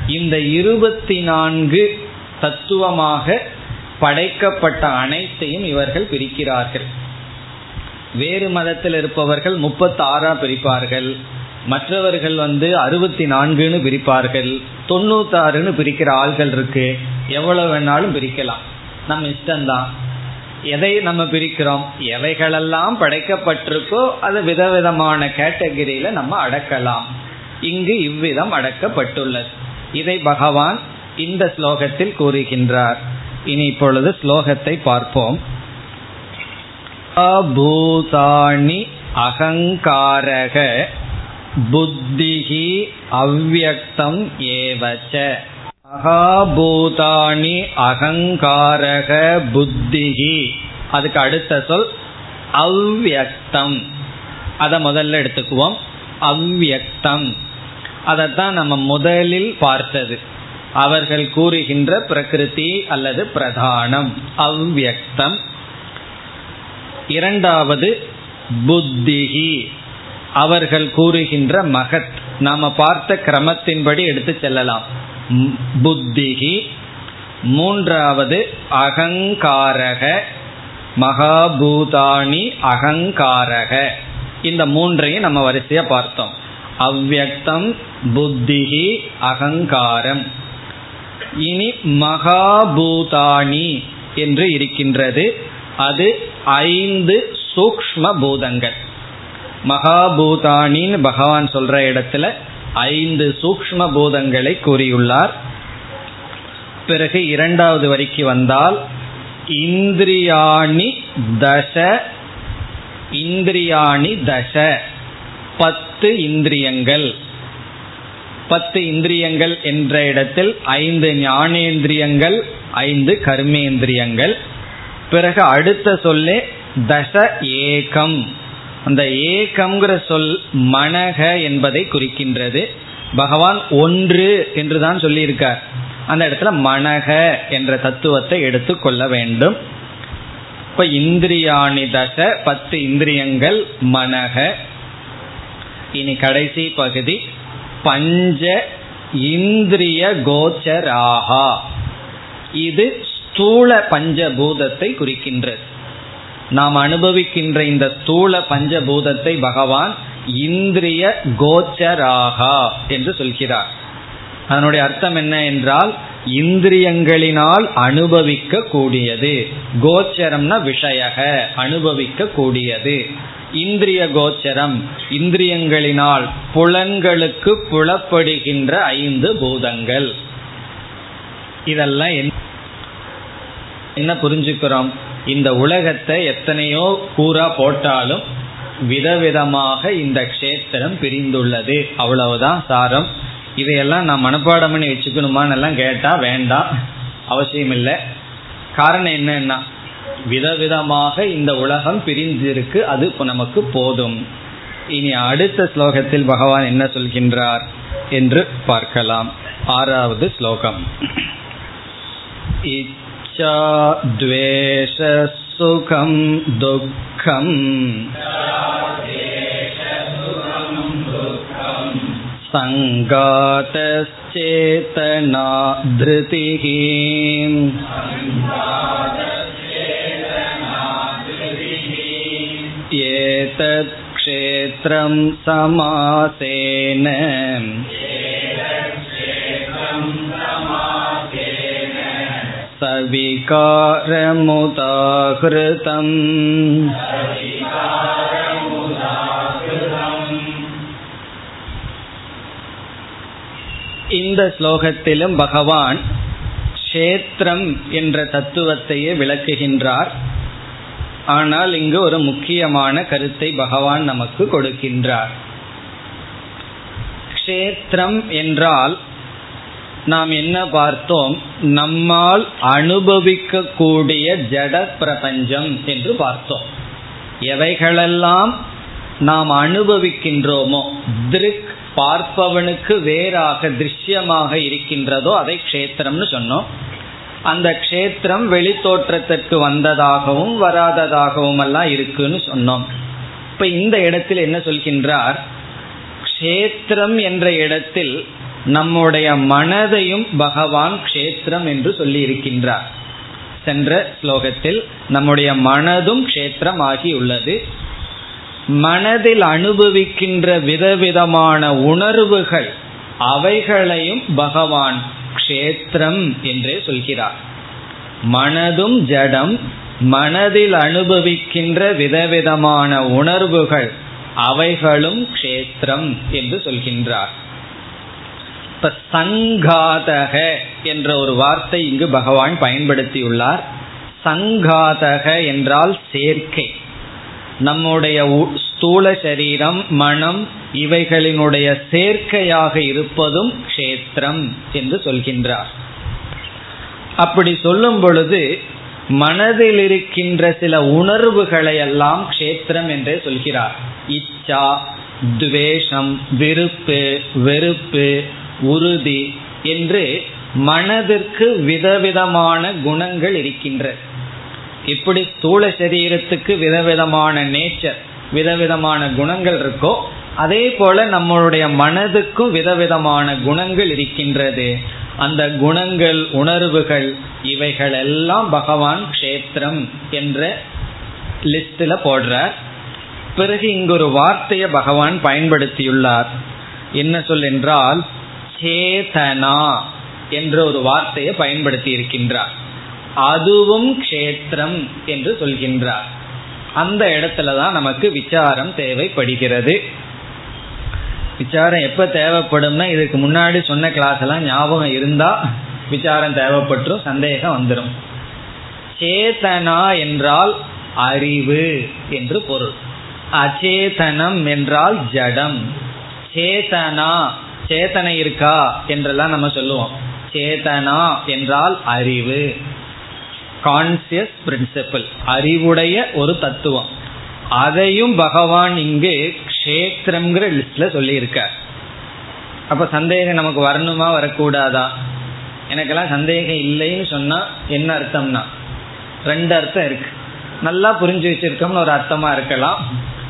இந்த இருபத்தி நான்கு தத்துவமாக படைக்கப்பட்ட அனைத்தையும் இவர்கள் பிரிக்கிறார்கள். வேறு மதத்தில் இருப்பவர்கள் முப்பத்தி ஆறா பிரிப்பார்கள். மற்றவர்கள் வந்து அறுபத்தி நான்குன்னு பிரிப்பார்கள். தொண்ணூத்தாறுன்னு பிரிக்கிற ஆள்கள் இருக்கு. எவ்வளவு வேணாலும் பிரிக்கலாம். நம்ம இஷ்டம்தான். எதை நம்ம பிரிக்கிறோம்? எவைகளெல்லாம் படைக்கப்பட்டிருக்கோ அது விதவிதமான கேட்டகரியில நம்ம அடக்கலாம். இங்கு இவ்விதம் அடக்கப்பட்டுள்ளது. இதை பகவான் இந்த ஸ்லோகத்தில் கூறுகின்றார். இனி இப்பொழுது ஸ்லோகத்தை பார்ப்போம். பூதாணி அகங்காரக புத்திஹி அவ்வக்தம் ஏவச்ச. அகாபூதாணி அகங்காரக புத்திஹி. அதுக்கு அடுத்த சொல் அவ்வக்தம் அதை முதல்ல எடுத்துக்குவோம். அவ்வக்தம் அதைத்தான் நம்ம முதலில் பார்த்தது. அவர்கள் கூறுகின்ற பிரகிருதி அல்லது பிரதானம். அவ்வக்தம் இரண்டாவது புத்திகி. அவர்கள் கூறுகின்ற மகத். நாம பார்த்த கிரமத்தின்படி எடுத்து செல்லலாம். புத்திகி. மூன்றாவது அகங்காரக. மகாபூதாணி அகங்காரக. இந்த மூன்றையும் நம்ம வரிசையா பார்த்தோம். அவ்வக்தம் புத்திகி அகங்காரம். இனி மகாபூதாணி என்று இருக்கின்றது. அது ஐந்து சூக்ம பூதங்கள். மகாபூதானின்னு பகவான் சொல்ற இடத்துல ஐந்து சூக்ம பூதங்களை கூறியுள்ளார். பிறகு இரண்டாவது வரைக்கு வந்தால் இந்திரியாணி தச இந்திரியாணி தச பத்து இந்திரியங்கள். பத்து இந்திரியங்கள் என்ற இடத்தில் ஐந்து ஞானேந்திரியங்கள் ஐந்து கர்மேந்திரியங்கள். பிறகு அடுத்த சொல்லே தச ஏகம். அந்த ஏகம்ங்கிற சொல் மனக என்பதை குறிக்கின்றது. பகவான் ஒன்று என்று தான் சொல்லியிருக்கார். அந்த இடத்துல மனக என்ற தத்துவத்தை எடுத்துக்கொள்ள வேண்டும். இப்ப இந்திரியாணி தச பத்து இந்திரியங்கள் மனக. இனி கடைசி பகுதி பஞ்ச இந்திரிய கோச்சராகா. இது ஸ்தூல பஞ்சபூதத்தை குறிக்கின்றது. நாம் அனுபவிக்கின்ற இந்த ஸ்தூல பஞ்சபூதத்தை பகவான் இந்திரிய கோச்சராகா என்று சொல்கிறார். அதனுடைய அர்த்தம் என்ன என்றால் இந்திரியங்களினால் அனுபவிக்க கூடியது கோச்சரம்னா விஷயக அனுபவிக்க கூடியது இந்திரிய கோச்சரம் இந்திரியங்களினால் புலன்களுக்கு புலப்படுகின்ற ஐந்து பூதங்கள். இதெல்லாம் என்ன புரிஞ்சுக்கிறோம்? இந்த உலகத்தை எத்தனையோ கூறா போட்டாலும் விதவிதமாக இந்த க்ஷேத்திரம் பிரிந்துள்ளது. அவ்வளவுதான் சாரம். இதையெல்லாம் நான் மனப்பாடம் பண்ணி வச்சுக்கணுமான்னு எல்லாம் கேட்டா வேண்டாம் அவசியம் இல்லை காரணம் என்னன்னா விதவிதமாக இந்த உலகம் பிரிந்திருக்கு அது நமக்கு போதும். இனி அடுத்த ஸ்லோகத்தில் பகவான் என்ன சொல்கின்றார் என்று பார்க்கலாம். ஆறாவது ஸ்லோகம். इच्छा द्वेषसुखं दुःखम् सङ्गातश्चेतना धृतिः एतत् क्षेत्रं समासेन सविकारमुदाहृतम् இந்த ஸ்லோகத்திலும் பகவான் கஷேத்திரம் என்ற தத்துவத்தையே விளக்குகின்றார் ஆனால் இங்கு ஒரு முக்கியமான கருத்தை பகவான் நமக்கு கொடுக்கின்றார் க்ஷேத்திரம் என்றால் நாம் என்ன பார்த்தோம்? நம்மால் அனுபவிக்கக்கூடிய ஜட பிரபஞ்சம் என்று பார்த்தோம். எவைகளெல்லாம் நாம் அனுபவிக்கின்றோமோ திருக் பார்ப்பவனுக்கு வேறாக திருஷ்யமாக இருக்கின்றதோ அதை க்ஷேத்திரம்னு சொன்னோம். அந்த க்ஷேத்திரம் வெளித்தோற்றத்திற்கு வந்ததாகவும் வராததாகவும் எல்லாம் இருக்குன்னு சொன்னோம். இப்ப இந்த இடத்தில் என்ன சொல்கின்றார்? க்ஷேத்திரம் என்ற இடத்தில் நம்முடைய மனதையும் பகவான் க்ஷேத்திரம் என்று சொல்லி இருக்கின்றார் சென்ற ஸ்லோகத்தில் நம்முடைய மனதும் கஷேத்திரம் ஆகியுள்ளது மனதில் அனுபவிக்கின்ற விதவிதமான உணர்வுகள் அவைகளையும் பகவான் க்ஷேத்திரம் என்றே சொல்கிறார். மனதும் ஜடம் மனதில் அனுபவிக்கின்ற விதவிதமான உணர்வுகள் அவைகளும் க்ஷேத்திரம் என்று சொல்கின்றார். இப்ப சங்காதக என்ற ஒரு வார்த்தை இங்கு பகவான் பயன்படுத்தியுள்ளார். சங்காதக என்றால் சேர்க்கை. நம்முடைய ஸ்தூல சரீரம் மனம் இவைகளினுடைய சேர்க்கையாக இருப்பதும் க்ஷேத்திரம் என்று சொல்கின்றார். அப்படி சொல்லும் பொழுது மனதில் இருக்கின்ற சில உணர்வுகளை எல்லாம் க்ஷேத்திரம் என்றே சொல்கிறார். இச்சா துவேஷம் விருப்பு வெறுப்பு உறுதி என்று மனதிற்கு விதவிதமான குணங்கள் இருக்கின்ற. இப்படி ஸ்தூல சரீரத்துக்கு விதவிதமான நேச்சர் விதவிதமான குணங்கள் இருக்கோ அதே போல நம்மளுடைய மனதுக்கும் விதவிதமான குணங்கள் இருக்கின்றது. அந்த குணங்கள் உணர்வுகள் இவைகள் எல்லாம் பகவான் க்ஷேத்திரம் என்ற லிஸ்டில் போடுறார். பிறகு இங்கு ஒரு வார்த்தையை பகவான் பயன்படுத்தியுள்ளார். என்ன சொல் என்றால் சேதனா என்ற ஒரு வார்த்தையை பயன்படுத்தி இருக்கின்றார் அதுவும் க்ஷேத்திரம் என்று சொல்கின்றார். அந்த இடத்துல தான் நமக்கு விசாரம் தேவைப்படுகிறது. விசாரம் எப்ப தேவைப்படும்னா இதுக்கு முன்னாடி சொன்ன கிளாஸ் எல்லாம் ஞாபகம் இருந்தா விசாரம் தேவைப்பட்டும் சந்தேகம் வந்துடும் சேதனா என்றால் அறிவு என்று பொருள். அச்சேதனம் என்றால் ஜடம். சேதனா சேத்தனை இருக்கா என்றெல்லாம் நம்ம சொல்லுவோம். சேதனா என்றால் அறிவு. கான்சியஸ் பிரின்சிபிள் அறிவுடைய ஒரு தத்துவம். அதையும் பகவான் இங்கு க்ஷேத்திரம்ங்கிற லிஸ்ட்ல சொல்லியிருக்கார் அப்ப சந்தேகம் நமக்கு வரணுமா வரக்கூடாதா? எனக்கெல்லாம் சந்தேகம் இல்லைன்னு சொன்னா என்ன அர்த்தம்னா? ரெண்டு அர்த்தம் இருக்கு. நல்லா புரிஞ்சு வச்சிருக்கோம்னு ஒரு அர்த்தமா இருக்கலாம்.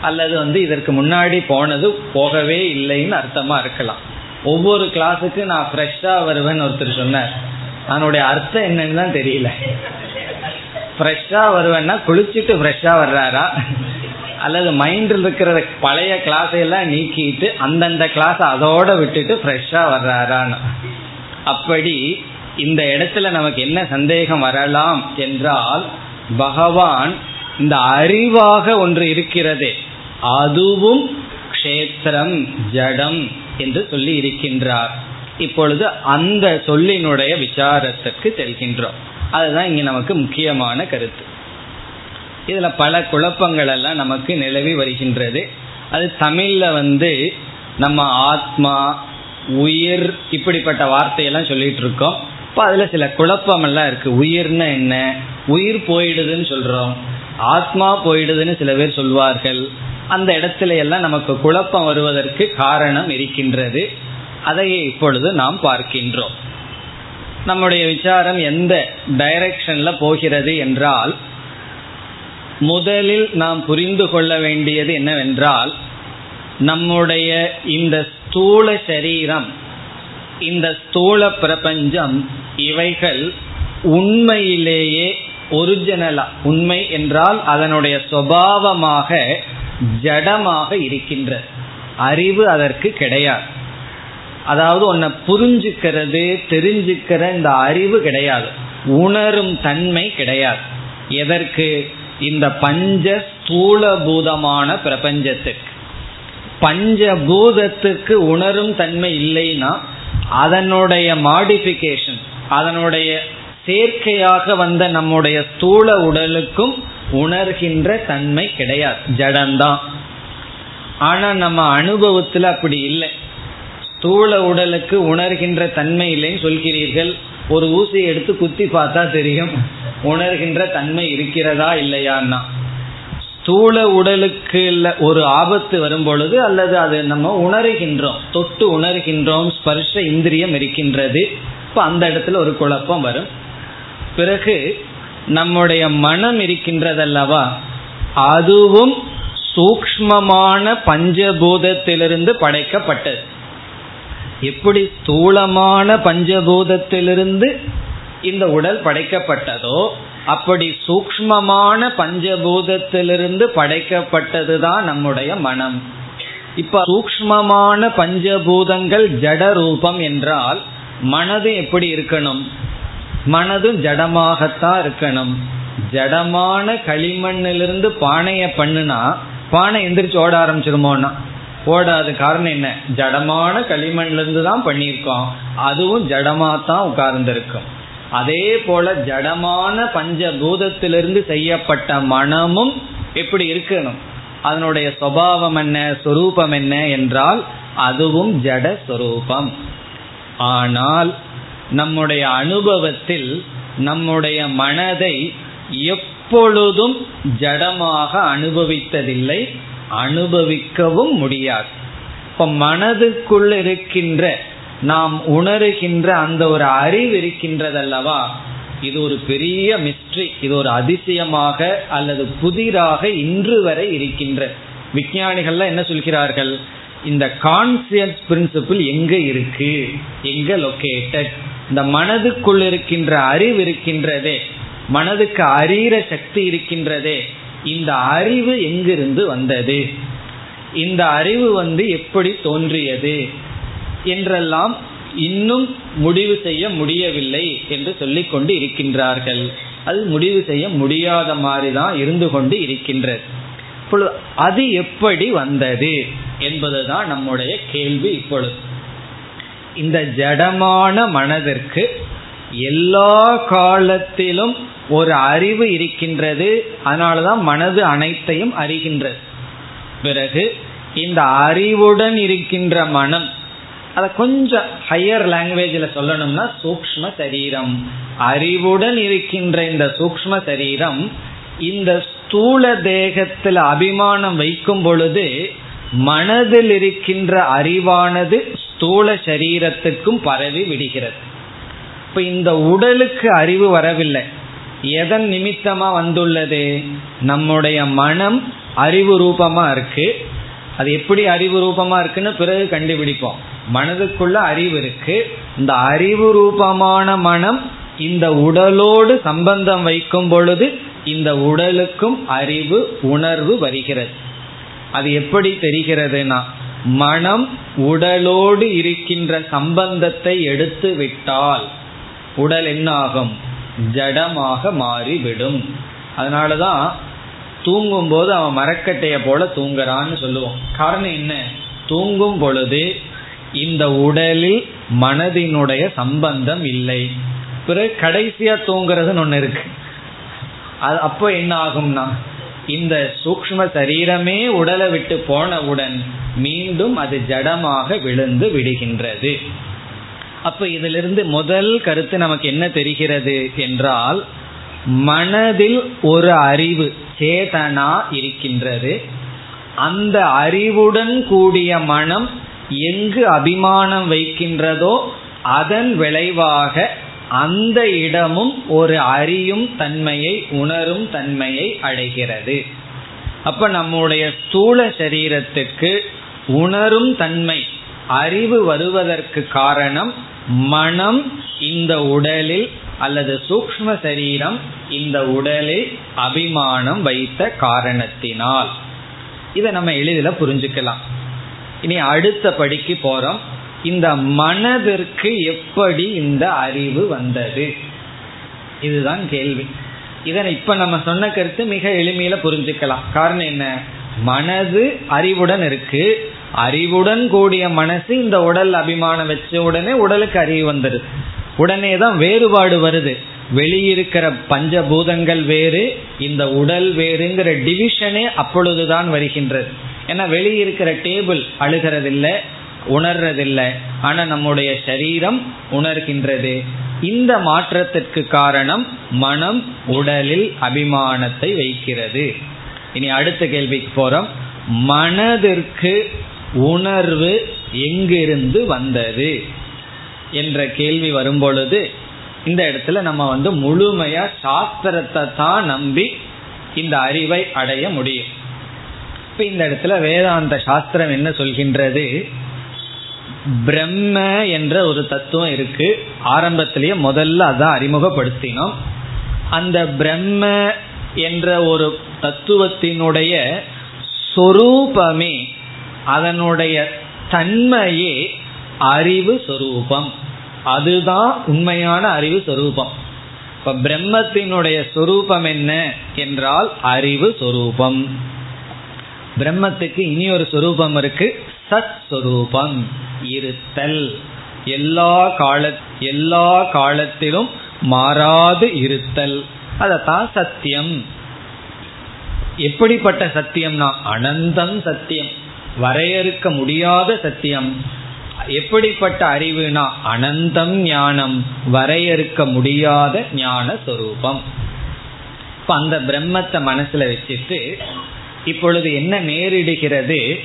அல்லது வந்து இதற்கு முன்னாடி போனது போகவே இல்லைன்னு அர்த்தமா இருக்கலாம். ஒவ்வொரு கிளாஸுக்கு நான் ஃப்ரெஷ்ஷாக வருவேன்னு ஒருத்தர் சொன்னார். அதனுடைய அர்த்தம் என்னன்னு தான் தெரியல. ஃப்ரெஷ்ஷாக வருவேன்னா குளிச்சுட்டு ஃப்ரெஷ்ஷாக வர்றாரா? அல்லது மைண்டில் இருக்கிற பழைய கிளாஸையெல்லாம் நீக்கிட்டு அந்தந்த கிளாஸை அதோட விட்டுட்டு ஃப்ரெஷ்ஷாக வர்றாரான்னு. அப்படி இந்த இடத்துல நமக்கு என்ன சந்தேகம் வரலாம் என்றால் பகவான் இந்த அறிவாக ஒன்று இருக்கிறதே. அதுவும் க்ஷேத்திரம் ஜடம். என்று சொல்லி இருக்கின்றார் இப்பொழுது அந்த சொல்லினுடைய விசாரத்திற்கு செல்கின்றோம். அதுதான் இங்கே நமக்கு முக்கியமான கருத்து. இதுல பல குழப்பங்கள் எல்லாம் நமக்கு நிலவி வருகின்றது. அது தமிழ்ல வந்து நம்ம ஆத்மா உயிர் இப்படிப்பட்ட வார்த்தையெல்லாம் சொல்லிட்டு இருக்கோம் இப்போ அதுல சில குழப்பமெல்லாம் இருக்குது இருக்கு. உயிர்னா என்ன? உயிர் போயிடுதுன்னு சொல்றோம். ஆத்மா போயிடுதுன்னு சில பேர் சொல்வார்கள். அந்த இடத்துல எல்லாம் நமக்கு குழப்பம் வருவதற்கு காரணம் இருக்கின்றது. அதை இப்பொழுது நாம் பார்க்கின்றோம். நம்முடைய விசாரம் எந்த டைரக்ஷன்ல போகிறது என்றால் முதலில் நாம் புரிந்து கொள்ள வேண்டியது என்னவென்றால் நம்முடைய இந்த ஸ்தூல சரீரம் இந்த ஸ்தூல பிரபஞ்சம் இவைகள் உண்மையிலேயே ஒரிஜினலா உண்மை என்றால் அதனுடைய சுவாவமாக ஜடமாக இருக்கின்ற அறிவு அதற்கு கிடையாது. அதாவது உன்னை புரிஞ்சுக்கிறது தெரிஞ்சுக்கிற இந்த அறிவு கிடையாது. உணரும் தன்மை கிடையாது. எதற்கு? இந்த பஞ்ச ஸ்தூலபூதமான பிரபஞ்சத்துக்கு. பஞ்சபூதத்துக்கு உணரும் தன்மை இல்லைன்னா அதனுடைய மாடிஃபிகேஷன் அதனுடைய சேர்க்கையாக வந்த நம்முடைய ஸ்தூல உடலுக்கும் உணர்கின்ற தன்மை கிடையாது. ஜடம்தான் ஆனா நம்ம அனுபவத்துல அப்படி இல்லை. ஸ்தூல உடலுக்கு உணர்கின்ற தன்மை இல்லைன்னு சொல்கிறீர்கள். ஒரு ஊசியை எடுத்து குத்தி பார்த்தா தெரியும். உணர்கின்ற தன்மை இருக்கிறதா இல்லையான்னா. ஸ்தூல உடலுக்கு ஒரு ஆபத்து வரும் பொழுது அல்லது அது நம்ம உணர்கின்றோம். தொட்டு உணர்கின்றோம். ஸ்பர்ஷ இந்திரியம் இருக்கின்றது. இப்போ அந்த இடத்துல ஒரு குழப்பம் வரும். பிறகு நம்முடைய மனம் இருக்கின்றதல்லவா? அதுவும் சூக்மமான பஞ்சபூதத்திலிருந்து படைக்கப்பட்டது. எப்படி ஸ்தூலமான பஞ்சபூதத்திலிருந்து இந்த உடல் படைக்கப்பட்டதோ அப்படி சூக்மமான பஞ்சபூதத்திலிருந்து படைக்கப்பட்டதுதான் நம்முடைய மனம். இப்ப சூக்மமான பஞ்சபூதங்கள் ஜட ரூபம் என்றால் மனது எப்படி இருக்கணும்? மனதும் ஜடமாகத்தான் இருக்கணும். ஜடமான களிமண்ணிலிருந்து பானையை பண்ணுனா பானை எந்திரிச்சு ஓட ஆரம்பிச்சிருமோன்னா? ஓடாது காரணம் என்ன? ஜடமான களிமண்லேருந்து தான் பண்ணியிருக்கோம். அதுவும் ஜடமாக தான் உட்கார்ந்துருக்கும். அதே போல ஜடமான பஞ்சபூதத்திலிருந்து செய்யப்பட்ட மனமும் எப்படி இருக்கணும். அதனுடைய சுவாவம் என்ன? சொரூபம் என்ன? என்றால் அதுவும் ஜட சொரூபம் ஆனால் நம்முடைய அனுபவத்தில் நம்முடைய மனதை எப்பொழுதும் ஜடமாக அனுபவித்ததில்லை அனுபவிக்கவும் முடியாது. இப்ப மனதுக்குள் இருக்கின்ற நாம் உணருகின்ற அந்த ஒரு அறிவு இருக்கின்றதல்லவா இது ஒரு பெரிய மிஸ்ட்ரி இது ஒரு அதிசயமாக அல்லது புதிராக இன்று வரை இருக்கின்ற. விஞ்ஞானிகள்லாம் என்ன சொல்கிறார்கள்? இந்த கான்சியஸ் பிரின்சிபிள் எங்க இருக்கு? எங்க லொக்கேட்டட் இந்த மனதுக்குள் இருக்கின்ற அறிவு இருக்கின்றதே மனதுக்கு அறிகிற சக்தி இருக்கின்றதே இந்த அறிவு எங்கிருந்து வந்தது? இந்த அறிவு வந்து எப்படி தோன்றியது? என்றெல்லாம் இன்னும் முடிவு செய்ய முடியவில்லை என்று சொல்லிக் கொண்டு இருக்கின்றார்கள். அது முடிவு செய்ய முடியாத மாதிரி தான் இருந்து கொண்டு இருக்கின்றது. அது எப்படி வந்தது என்பதுதான் நம்முடைய கேள்வி இப்பொழுது. இந்த ஜடமான மனதிற்கு எல்லா காலத்திலும் ஒரு அறிவு இருக்கின்றது. அதனாலதான் மனது அனைத்தையும் அறிகின்றது. பிறகு இந்த அறிவுடன் இருக்கின்ற மனம் அதை கொஞ்சம் ஹையர் லாங்குவேஜில் சொல்லணும்னா சூக்ம சரீரம். அறிவுடன் இருக்கின்ற இந்த சூக்ம சரீரம் இந்த ஸ்தூல தேகத்தில் அபிமானம் வைக்கும் பொழுது மனதில் இருக்கின்ற அறிவானது ஸ்தூல சரீரத்துக்கும் பரவி விடுகிறது. இப்ப இந்த உடலுக்கு அறிவு வரவில்லை. எதன் நிமித்தமா வந்துள்ளது? நம்முடைய மனம் அறிவு ரூபமா இருக்கு. அது எப்படி அறிவு ரூபமா இருக்குன்னு பிறகு கண்டுபிடிப்போம். மனதுக்குள்ள அறிவு இருக்கு. இந்த அறிவு ரூபமான மனம் இந்த உடலோடு சம்பந்தம் வைக்கும் பொழுது இந்த உடலுக்கும் அறிவு உணர்வு வருகிறது. அது எப்படி தெரிகிறதுனா மனம் உடலோடு இருக்கின்ற சம்பந்தத்தை எடுத்து விட்டால் உடல் என்னாகும்? ஜடமாக மாறிவிடும். அதனாலதான் தூங்கும் போது அவன் மரக்கட்டைய போல தூங்குறான்னு சொல்லுவோம். காரணம் என்ன? தூங்கும் பொழுது இந்த உடலில் மனதினுடைய சம்பந்தம் இல்லை. பிறகு கடைசியா தூங்குறதுன்னு ஒண்ணு இருக்கு. அது அப்போ என்ன ஆகும்னா இந்த சூக்ம சரீரமே உடலை விட்டு போனவுடன் மீண்டும் அது ஜடமாக விழுந்து விடுகின்றது. அப்ப இதிலிருந்து முதல் கருத்து நமக்கு என்ன தெரிகிறது என்றால் மனதில் ஒரு அறிவு சேதனா இருக்கின்றது. அந்த அறிவுடன் கூடிய மனம் எங்கு அபிமானம் வைக்கின்றதோ அதன் விளைவாக அந்த இடமும் ஒரு அறியும் தன்மையை உணரும் தன்மையை அடைகிறது. அப்ப நம்முடைய ஸ்தூல சரீரத்துக்கு உணரும் தன்மை. அறிவு வருவதற்கு காரணம் மனம் இந்த உடலில் அல்லது சூக்ம சரீரம் இந்த உடலில் அபிமானம் வைத்த காரணத்தினால். இதை நம்ம எளிதில் புரிஞ்சுக்கலாம். இனி அடுத்த படிக்கு போறோம். இந்த மனதிற்கு எப்படி இந்த அறிவு வந்தது? இதுதான் கேள்வி. இதனை இப்ப நம்ம சொன்ன கருத்து மிக எளிமையில புரிஞ்சுக்கலாம். காரணம் என்ன? மனது அறிவுடன் இருக்கு. அறிவுடன் கூடிய மனசு இந்த உடல் அபிமானம் வச்ச உடனே உடலுக்கு அறிவு வந்துடுது உடனே தான் வேறுபாடு வருது. வெளியிருக்கிற பஞ்சபூதங்கள் வேறு இந்த உடல் வேறுங்கிற டிவிஷனே அப்பொழுதுதான் வருகின்றது. ஏன்னா வெளியிருக்கிற டேபிள் அழுகிறதில்லை உணர்றதில்லை. ஆனா நம்முடைய சரீரம் உணர்கின்றது. இந்த மாற்றத்திற்கு காரணம் மனம் உடலில் அபிமானத்தை வைக்கிறது. இனி அடுத்த கேள்விக்கு போறோம். மனதிற்கு உணர்வு எங்கிருந்து வந்தது என்ற கேள்வி வரும்பொழுது இந்த இடத்துல நம்ம வந்து முழுமையா சாஸ்திரத்தை தான் நம்பி இந்த அறிவை அடைய முடியும். இப்ப இந்த இடத்துல வேதாந்த சாஸ்திரம் என்ன சொல்கின்றது? பிரம்ம என்ற ஒரு தத்துவம் இருக்கு. ஆரம்பத்திலேயே முதல்ல அதான் அறிமுகப்படுத்தினோம். அந்த பிரம்ம என்ற ஒரு தத்துவத்தினுடைய சொரூபமே அதனுடைய தன்மையே அறிவு சொரூபம். அதுதான் உண்மையான அறிவு சொரூபம். இப்ப பிரம்மத்தினுடைய சொரூபம் என்ன என்றால் அறிவு சொரூபம். பிரம்மத்துக்கு இனி ஒரு சொரூபம் இருக்கு. சத் சொரூபம் இருத்தல். எல்லா கால எல்லா காலத்திலும் மாறாது இருத்தல். அதத்தான் சத்தியம். எப்படிப்பட்ட சத்தியம்னா அனந்தம் சத்தியம். வரையறுக்க முடியாத சத்தியம். எப்படிப்பட்ட அறிவுனா அனந்தம் ஞானம் வரையறுக்க முடியாத ஞான சொரூபம். இப்ப அந்த பிரம்மத்தை மனசுல வச்சுட்டு இப்பொழுது என்ன நேரிடுகிறது?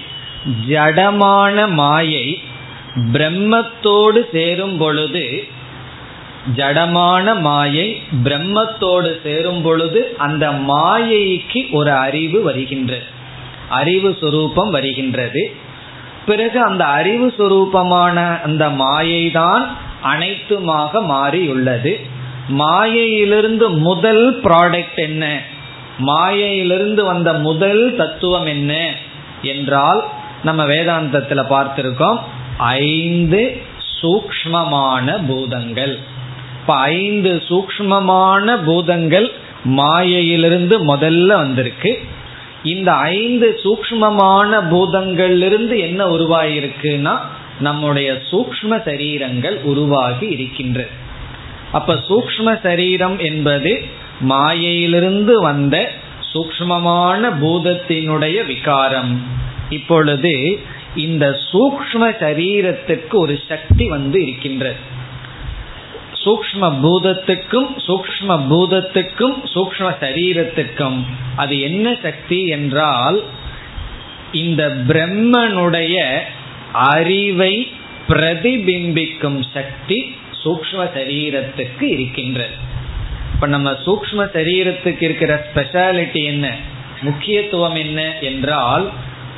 ஜடமான மாயை பிரம்மத்தோடு சேரும் பொழுது ஜடமான மாயை பிரம்மத்தோடு சேரும் பொழுது அந்த மாயைக்கு ஒரு அறிவு வருகின்றது அறிவு சுரூபம் வருகின்றது. பிறகு அந்த அறிவு சுரூபமான அந்த மாயை தான் அனைத்துமாக மாறியுள்ளது. மாயையிலிருந்து முதல் ப்ராடக்ட் என்ன? மாயையிலிருந்து வந்த முதல் தத்துவம் என்ன? என்றால் நம்ம வேதாந்தத்தில் பார்த்திருக்கோம் ஐந்து சூக்மமான பூதங்கள். அப்ப ஐந்து சூக்மமான பூதங்கள் மாயையிலிருந்து முதல்ல வந்திருக்கு. இந்த ஐந்து சூக்மமான பூதங்களிலிருந்து என்ன உருவாகிருக்குன்னா நம்முடைய சூக்ம சரீரங்கள் உருவாகி இருக்கின்றது அப்ப சூக்ம சரீரம் என்பது மாயையிலிருந்து வந்த சூக்மமான பூதத்தினுடைய விகாரம். இப்பொழுது இந்த சூக்ம சரீரத்துக்கு ஒரு சக்தி வந்து இருக்கின்றது. சூக்ம பூதத்துக்கும் சூக்ம பூதத்துக்கும் சூக்ம சரீரத்துக்கும். அது என்ன சக்தி என்றால் இந்த பிரம்மனுடைய அறிவை பிரதிபிம்பிக்கும் சக்தி சூக்ம சரீரத்துக்கு இருக்கின்றது. இப்ப நம்ம சூக்ம சரீரத்துக்கு இருக்கிற ஸ்பெஷாலிட்டி என்ன? முக்கியத்துவம் என்ன என்றால்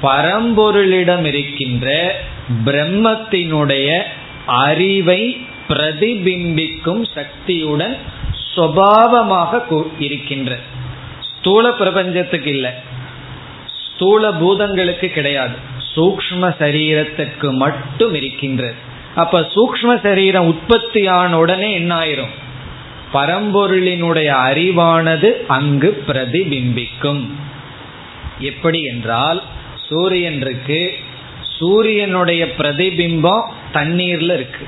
பரம்பொருளிடம் இருக்கின்ற பிரம்மத்தினுடைய அறிவை பிரதிபிம்பிக்கும் சக்தியுடன் சுவாவமாக இருக்கின்ற. ஸ்தூல பிரபஞ்சத்துக்கு இல்லை. ஸ்தூல பூதங்களுக்கு கிடையாது. சூக்ம சரீரத்துக்கு மட்டும் இருக்கின்றது அப்ப சூக்ம சரீரம் உற்பத்தியான உடனே என்ன ஆயிரும் பரம்பொருளினுடைய அறிவானது அங்கு பிரதிபிம்பிக்கும். எப்படி என்றால் சூரியன் இருக்கு. சூரியனுடைய பிரதிபிம்பம் தண்ணீர்ல இருக்கு.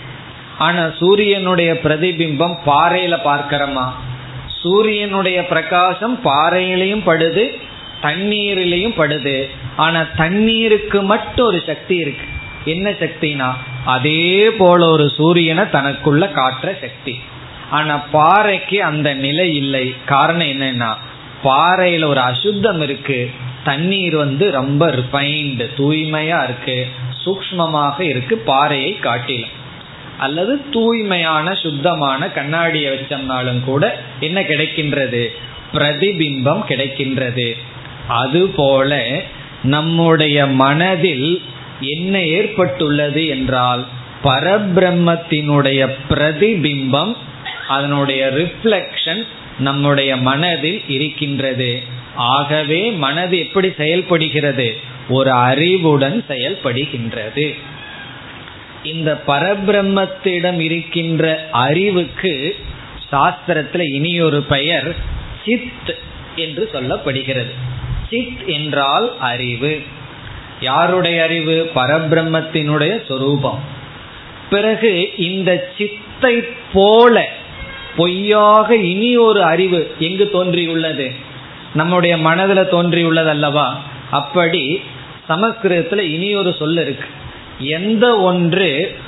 ஆனா சூரியனுடைய பிரதிபிம்பம் பாறையில பார்க்கிறோமா? சூரியனுடைய பிரகாசம் பாறையிலையும் படுது தண்ணீரிலையும் படுது. ஆனா தண்ணீருக்கு மட்டும் ஒரு சக்தி இருக்கு. என்ன சக்தினா? அதே போல ஒரு சூரியனை தனக்குள்ள காட்டுற சக்தி. ஆனா பாறைக்கு அந்த நிலை இல்லை. காரணம் என்னன்னா பாறையில ஒரு அசுத்தம் இருக்கு. தண்ணீர் வந்து ரொம்ப ரிஃபைன்டு தூய்மையா இருக்கு. சூக்மமாக இருக்கு பாறையை காட்டிலும். அல்லது தூய்மையான சுத்தமான கண்ணாடியை வச்சோம்னாலும் கூட என்ன கிடைக்கின்றது? பிரதிபிம்பம் கிடைக்கின்றது. அதுபோல நம்முடைய மனதில் என்ன ஏற்பட்டுள்ளது என்றால் பரபிரம்மத்தினுடைய பிரதிபிம்பம் அதனுடைய ரிஃப்ளெக்ஷன் நம்முடைய மனதில் இருக்கின்றது. ஆகவே மனது எப்படி செயல்படுகிறது? ஒரு அறிவுடன் செயல்படுகின்றது. இந்த பரபிரம்மத்திடம் இருக்கின்ற அறிவுக்கு சாஸ்திரத்துல இனியொரு பெயர் சித் என்று சொல்லப்படுகிறது. சித் என்றால் அறிவு. யாருடைய அறிவு? பரபிரம்மத்தினுடைய சொரூபம். பிறகு இந்த சித்தை போல பொய்யாக இனி ஒரு அறிவு எங்கு தோன்றியுள்ளது? நம்முடைய மனதில் தோன்றியுள்ளது அல்லவா அப்படி சமஸ்கிருதத்தில் இனி ஒரு சொல் இருக்கு. எந்த ஒன்று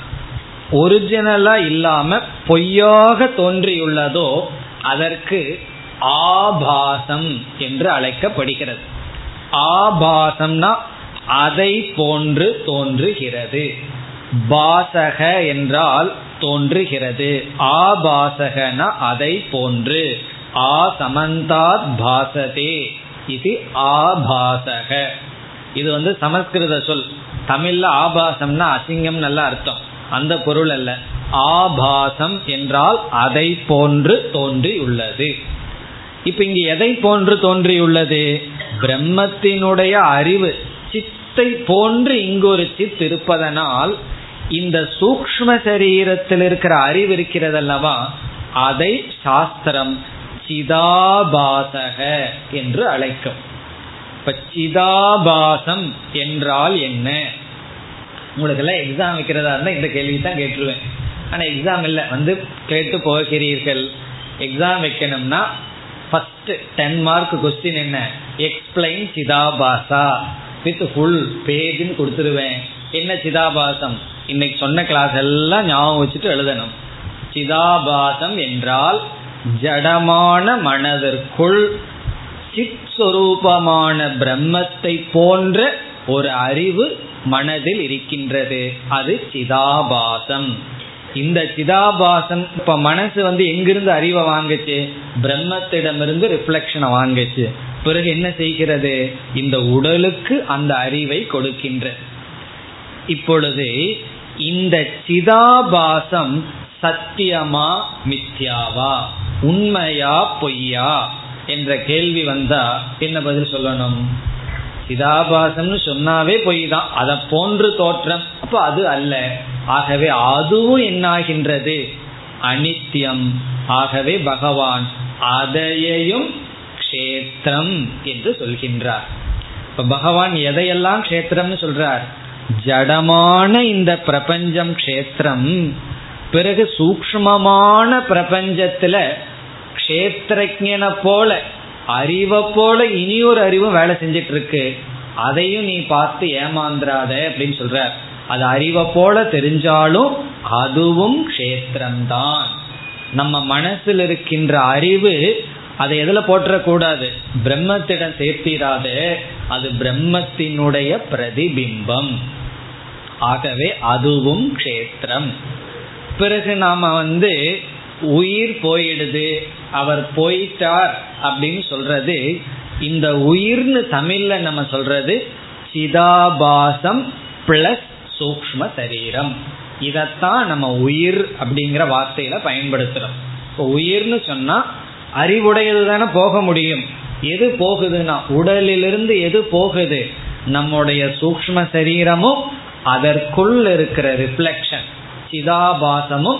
ஒரிஜினலா இல்லாம பொய்யாக தோன்றியுள்ளதோ அதற்கு ஆபாசம் என்று அழைக்கப்படுகிறது. ஆபாசம்னா அதை போன்று தோன்றுகிறது. பாசக என்றால் தோன்றுகிறது. ஆபாசகன அதை போன்று. ஆ சமந்தாத் பாசதே. இது ஆபாசக. இது வந்து சமஸ்கிருத சொல். தமிழ்ல ஆபாசம்னா அசிங்கம் நல்ல அர்த்தம். அந்த பொருள் அல்ல. ஆபாசம் என்றால் அதை போன்று தோன்றியுள்ளது. இப்ப இங்கு எதை போன்று தோன்றியுள்ளது? பிரம்மத்தினுடைய அறிவு சித்தை போன்று இங்கு ஒரு சித் இருப்பதனால் இந்த சூக்ம சரீரத்தில் இருக்கிற அறிவு இருக்கிறதல்லவா? அதை சாஸ்திரம் சிதாபாசக என்று அழைக்கும். இப்ப சிதாபாசம் என்றால் என்ன? உங்களுக்கு எல்லாம் எக்ஸாம் வைக்கிறதா இருந்தா இந்த கேள்வி தான் கேட்டுருவேன். ஆனா எக்ஸாம் இல்லை. வந்து கேட்டு போகிறீர்கள். எக்ஸாம் வைக்கணும்னா ஃபர்ஸ்ட் டென் மார்க் கொஸ்டின் என்ன? எக்ஸ்பிளைன் சிதாபாசா வித் ஃபுல் பேஜ்னு கொடுத்துருவேன். என்ன சிதாபாசம்? இன்னைக்கு சொன்ன கிளாஸ் எல்லாம் ஞாபகம் வச்சுட்டு எழுதணும். சிதாபாசம் என்றால் ஜடமான மனதிற்குள் சித் சொரூபமான பிரம்மத்தை போன்ற ஒரு அறிவு மனதில் இருக்கின்றது. அது சிதாபாசம். இந்த சிதாபாசம் இப்ப மனசு வந்து எங்கிருந்து அறிவை வாங்குச்சு? பிரம்மத்திடமிருந்து ரிஃப்ளெக்ஷனை வாங்குச்சு. பிறகு என்ன செய்கிறது? இந்த உடலுக்கு அந்த அறிவை கொடுக்கின்றது இப்பொழுது இந்த சிதாபாசம் சத்தியமா மித்யாவா? உண்மையா பொய்யா? என்ற கேள்வி வந்தா என்ன பதில் சொல்லணும். சிதாபாசம்னு சொன்னாவே பொய் தான் அதை போன்று தோற்றம். அப்ப அது அல்ல. ஆகவே அதுவும் என்னாகின்றது? அனித்தியம். ஆகவே பகவான் அதையையும் க்ஷேத்திரம் என்று சொல்கின்றார். இப்ப பகவான் எதையெல்லாம் க்ஷேத்திரம்னு சொல்றார்? ஜடமான இந்த பிரபஞ்சம் க்ஷேத்திரம். பிறகு சூக்மமான பிரபஞ்சத்துல க்ஷேத்திரஜனை போல அறிவை போல இனியொரு அறிவும் வேலை செஞ்சிட்டு இருக்கு அதையும் நீ பார்த்து ஏமாந்துராத அப்படின்னு சொல்ற. அது அறிவை போல தெரிஞ்சாலும் அதுவும் க்ஷேத்திரம்தான். நம்ம மனசில் இருக்கின்ற அறிவு அதை எதுல போற்றக்கூடாது? பிரம்மத்திடம் சேர்த்திராத அது பிரம்மத்தினுடைய பிரதிபிம்பம். ஆகவே அதுவும் க்ஷேத்திரம். பிறகு நாம வந்து உயிர் போயிடுது அவர் போயிட்டார் அப்படின்னு சொல்றது இந்த உயிர்னு தமிழ்ல நம்ம சொல்றது சிதாபாசம் பிளஸ் சூக்ம சரீரம். இதத்தான் நம்ம உயிர் அப்படிங்கிற வார்த்தையில பயன்படுத்துறோம். இப்போ உயிர்னு சொன்னா அறிவுடையது தானே போக முடியும். எது போகுதுன்னா உடலிலிருந்து எது போகுது? நம்முடைய சூக்ம சரீரமும் அதற்குள் இருக்கிற ரிஃப்ளெக்ஷன் சிதாபாசமும்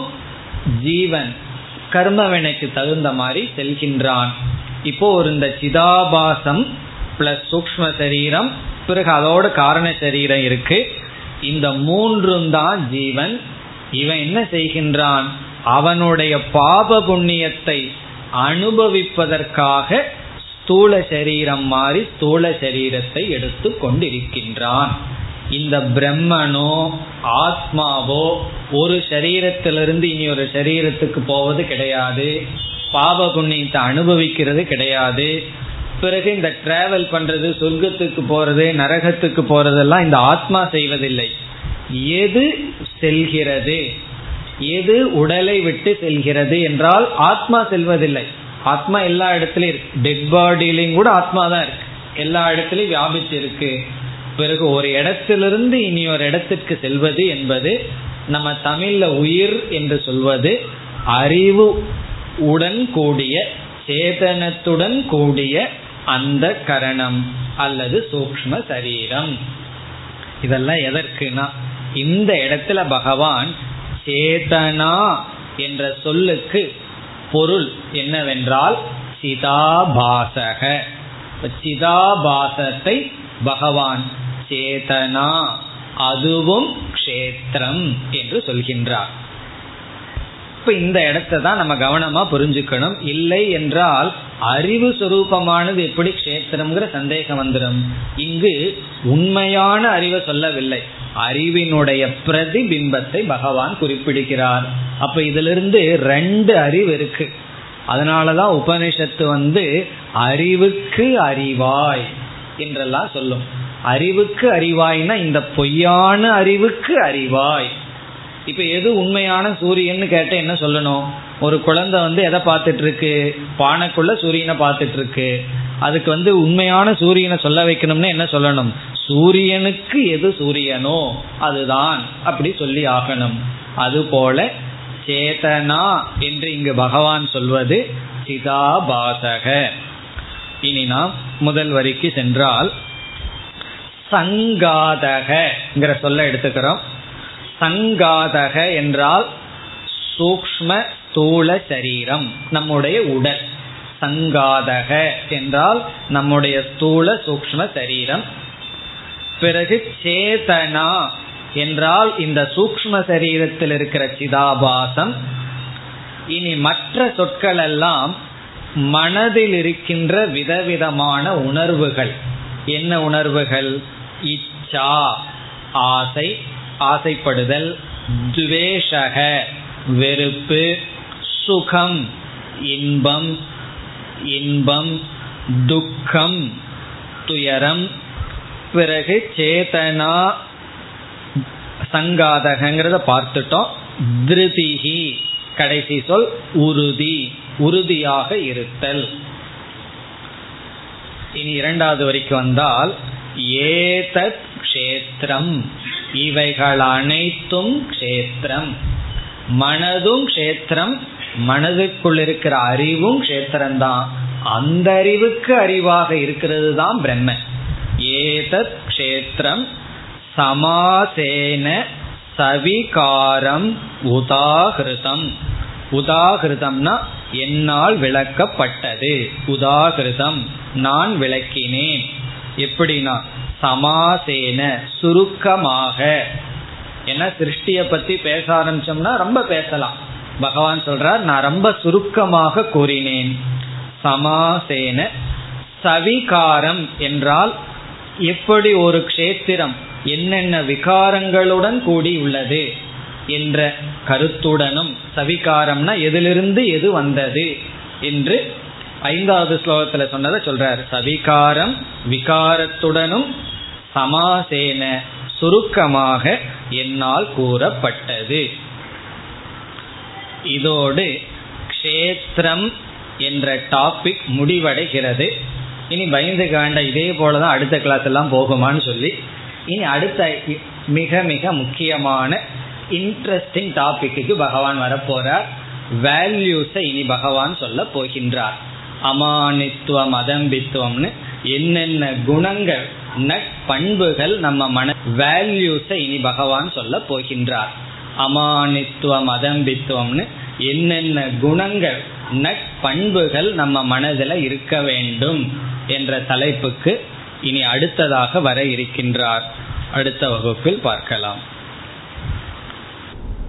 ஜீவன். கர்மவினைக்கு தகுந்த மாதிரி செல்கின்றான். இப்போ ஒரு இந்த சிதாபாசம் பிளஸ் சூக்ம சரீரம் பிறகு அதோட காரண சரீரம் இருக்கு. இந்த மூன்றும் தான் ஜீவன். இவன் என்ன செய்கின்றான்? அவனுடைய பாப புண்ணியத்தை அனுபவிப்பதற்காக ஸ்தூல சரீரம் மாறி ஸ்தூல சரீரத்தை எடுத்து கொண்டிருக்கின்றான். இந்த பிரம்மனோ ஆத்மாவோ ஒரு சரீரத்திலிருந்து இனி ஒரு சரீரத்துக்கு போவது கிடையாது. பாவ புண்ணியத்தை அனுபவிக்கிறது கிடையாது. பிறகு இந்த டிராவல் பண்றது சொர்க்கத்துக்கு போறது நரகத்துக்கு போறதெல்லாம் இந்த ஆத்மா செய்வதில்லை. எது செல்கிறது? எது உடலை விட்டு செல்கிறது என்றால் ஆத்மா செல்வதில்லை. ஆத்மா எல்லா இடத்துலயும் இருக்கு. டெட் பாடியிலையும் கூட ஆத்மா தான் இருக்கு. எல்லா இடத்துலயும் வியாபிச்சு இருக்கு பிறகு ஒரு இடத்திலிருந்து இனி ஒரு இடத்திற்கு செல்வது என்பது நம்ம தமிழ்ல உயிர் என்று சொல்வது அறிவு உடன் கூடிய சேதனத்துடன் கூடிய அந்த கரணம் அல்லது சூக்ம சரீரம். இதெல்லாம் எதற்குனா இந்த இடத்துல பகவான் சேதனா என்ற சொல்லுக்கு பொருள் என்னவென்றால் சிதாபாசக. சிதாபாசத்தை பகவான் சேதனா அதுவும் கஷேத்திரம் என்று சொல்கின்றார். இப்ப இந்த இடத்தை தான் நம்ம கவனமா புரிஞ்சுக்கணும். இல்லை என்றால் அறிவு சுரூபமானது எப்படி கஷேத்திரம்ங்கிற சந்தேகம் வந்துடும் இங்கு உண்மையான அறிவை சொல்லவில்லை. அறிவினுடைய பிரதிபிம்பத்தை பகவான் குறிப்பிடுகிறார். அப்ப இதிலிருந்து ரெண்டு அறிவு இருக்கு. அதனாலதான் உபனிஷத்து வந்து அறிவுக்கு அறிவாய் என்றெல்லாம் சொல்லும். அறிவுக்கு அறிவாய்னா இந்த பொய்யான அறிவுக்கு அறிவாய். இப்ப எது உண்மையான சூரியன்னு கேட்ட என்ன சொல்லணும்? ஒரு குழந்தை வந்து எதை பார்த்துட்டு இருக்கு பானைக்குள்ள சூரியனை பார்த்துட்டு இருக்கு அதுக்கு வந்து உண்மையான சூரியனை சொல்ல வைக்கணும்னு என்ன சொல்லணும்? சூரியனுக்கு எது சூரியனோ அதுதான் அப்படி சொல்லி ஆகணும். அதுபோல சேதனா என்று இங்கு பகவான் சொல்வது சிதாபாசக. இனி நாம் முதல் வரிக்கு சென்றால் சங்காதகங்கிற சொல்ல எடுத்துக்கிறோம். சங்காதக என்றால் சூக்ம ஸ்தூல சரீரம் நம்முடைய உடல். சங்காதக என்றால் நம்முடைய ஸ்தூல சூக்ம சரீரம். பிறகு சேதனா என்றால் இந்த சூக்ம சரீரத்தில் இருக்கிற சிதாபாசம். இனி மற்ற சொற்கள் எல்லாம் மனதில் இருக்கின்ற விதவிதமான உணர்வுகள். என்ன உணர்வுகள்? இச்சா ஆசை ஆசைப்படுதல் துவேஷக வெறுப்பு சுகம் இன்பம் இன்பம் துக்கம் துயரம் பிறகு சேதனா சங்காதகங்கிறத பார்த்துட்டோம். திருதிகி கடைசி சொல் உறுதி உறுதியாக இருத்தல். இனி இரண்டாவது வரைக்கும் வந்தால் ஏதத் கஷேத்திரம். இவைகள் அனைத்தும் கஷேத்திரம். மனதும் கஷேத்திரம் மனதுக்குள் இருக்கிற அறிவும் கஷேத்திரம்தான். அந்த அறிவுக்கு அறிவாக இருக்கிறது தான் பிரம்ம. ஏதத் கஷேத்திரம் சமாசேன சவிகாரம் உதாகிருதம். உதாகிருதம்னா என்னால் விளக்கப்பட்டது. உதாகிருதம் நான் விளக்கினேன். எப்படின்னா சமாசேன சுருக்கமாக. ஏன்னா சிருஷ்டிய பத்தி பேச ஆரம்பிச்சோம்னா ரொம்ப பேசலாம். பகவான் சொல்றார் நான் ரொம்ப சுருக்கமாக கூறினேன். சமாசேன சவிகாரம் என்றால் எப்படி ஒரு க்ஷேத்திரம் என்னென்ன விகாரங்களுடன் கூடி உள்ளது என்ற கருத்துடனும் சவிகாரம்னா எதிலிருந்து எது வந்தது என்று ஐந்தாவது ஸ்லோகத்துல சொன்னதை சொல்றார். சவிகாரம் விகாரத்துடனும் சமாசேன சுருக்கமாக என்னால் கூறப்பட்டது. இதோடு க்ஷேத்திரம் என்ற டாபிக் முடிவடைகிறது. இனி பயந்து காண்ட இதே போலதான் அடுத்த கிளாஸ் எல்லாம் போகுமான்னு சொல்லி. இனி அடுத்த மிக மிக முக்கியமான இன்ட்ரெஸ்டிங் டாபிக்கு பகவான் வரப்போறார். வேல்யூஸை இனி பகவான் சொல்ல போகின்றார். அமானித்துவம் அதம்பித்துவம்னு என்னென்ன குணங்கள் நட்பண்புகள் நம்ம மன வேல்யூஸை இனி பகவான் சொல்ல போகின்றார். அமானித்துவம் அதம்பித்துவம்னு என்னென்ன குணங்கள் நட்பண்புகள் நம்ம மனதில் இருக்க வேண்டும் என்ற தலைப்புக்கு இனி அடுத்ததாக வர இருக்கின்றார். அடுத்த வகுப்பில் பார்க்கலாம்.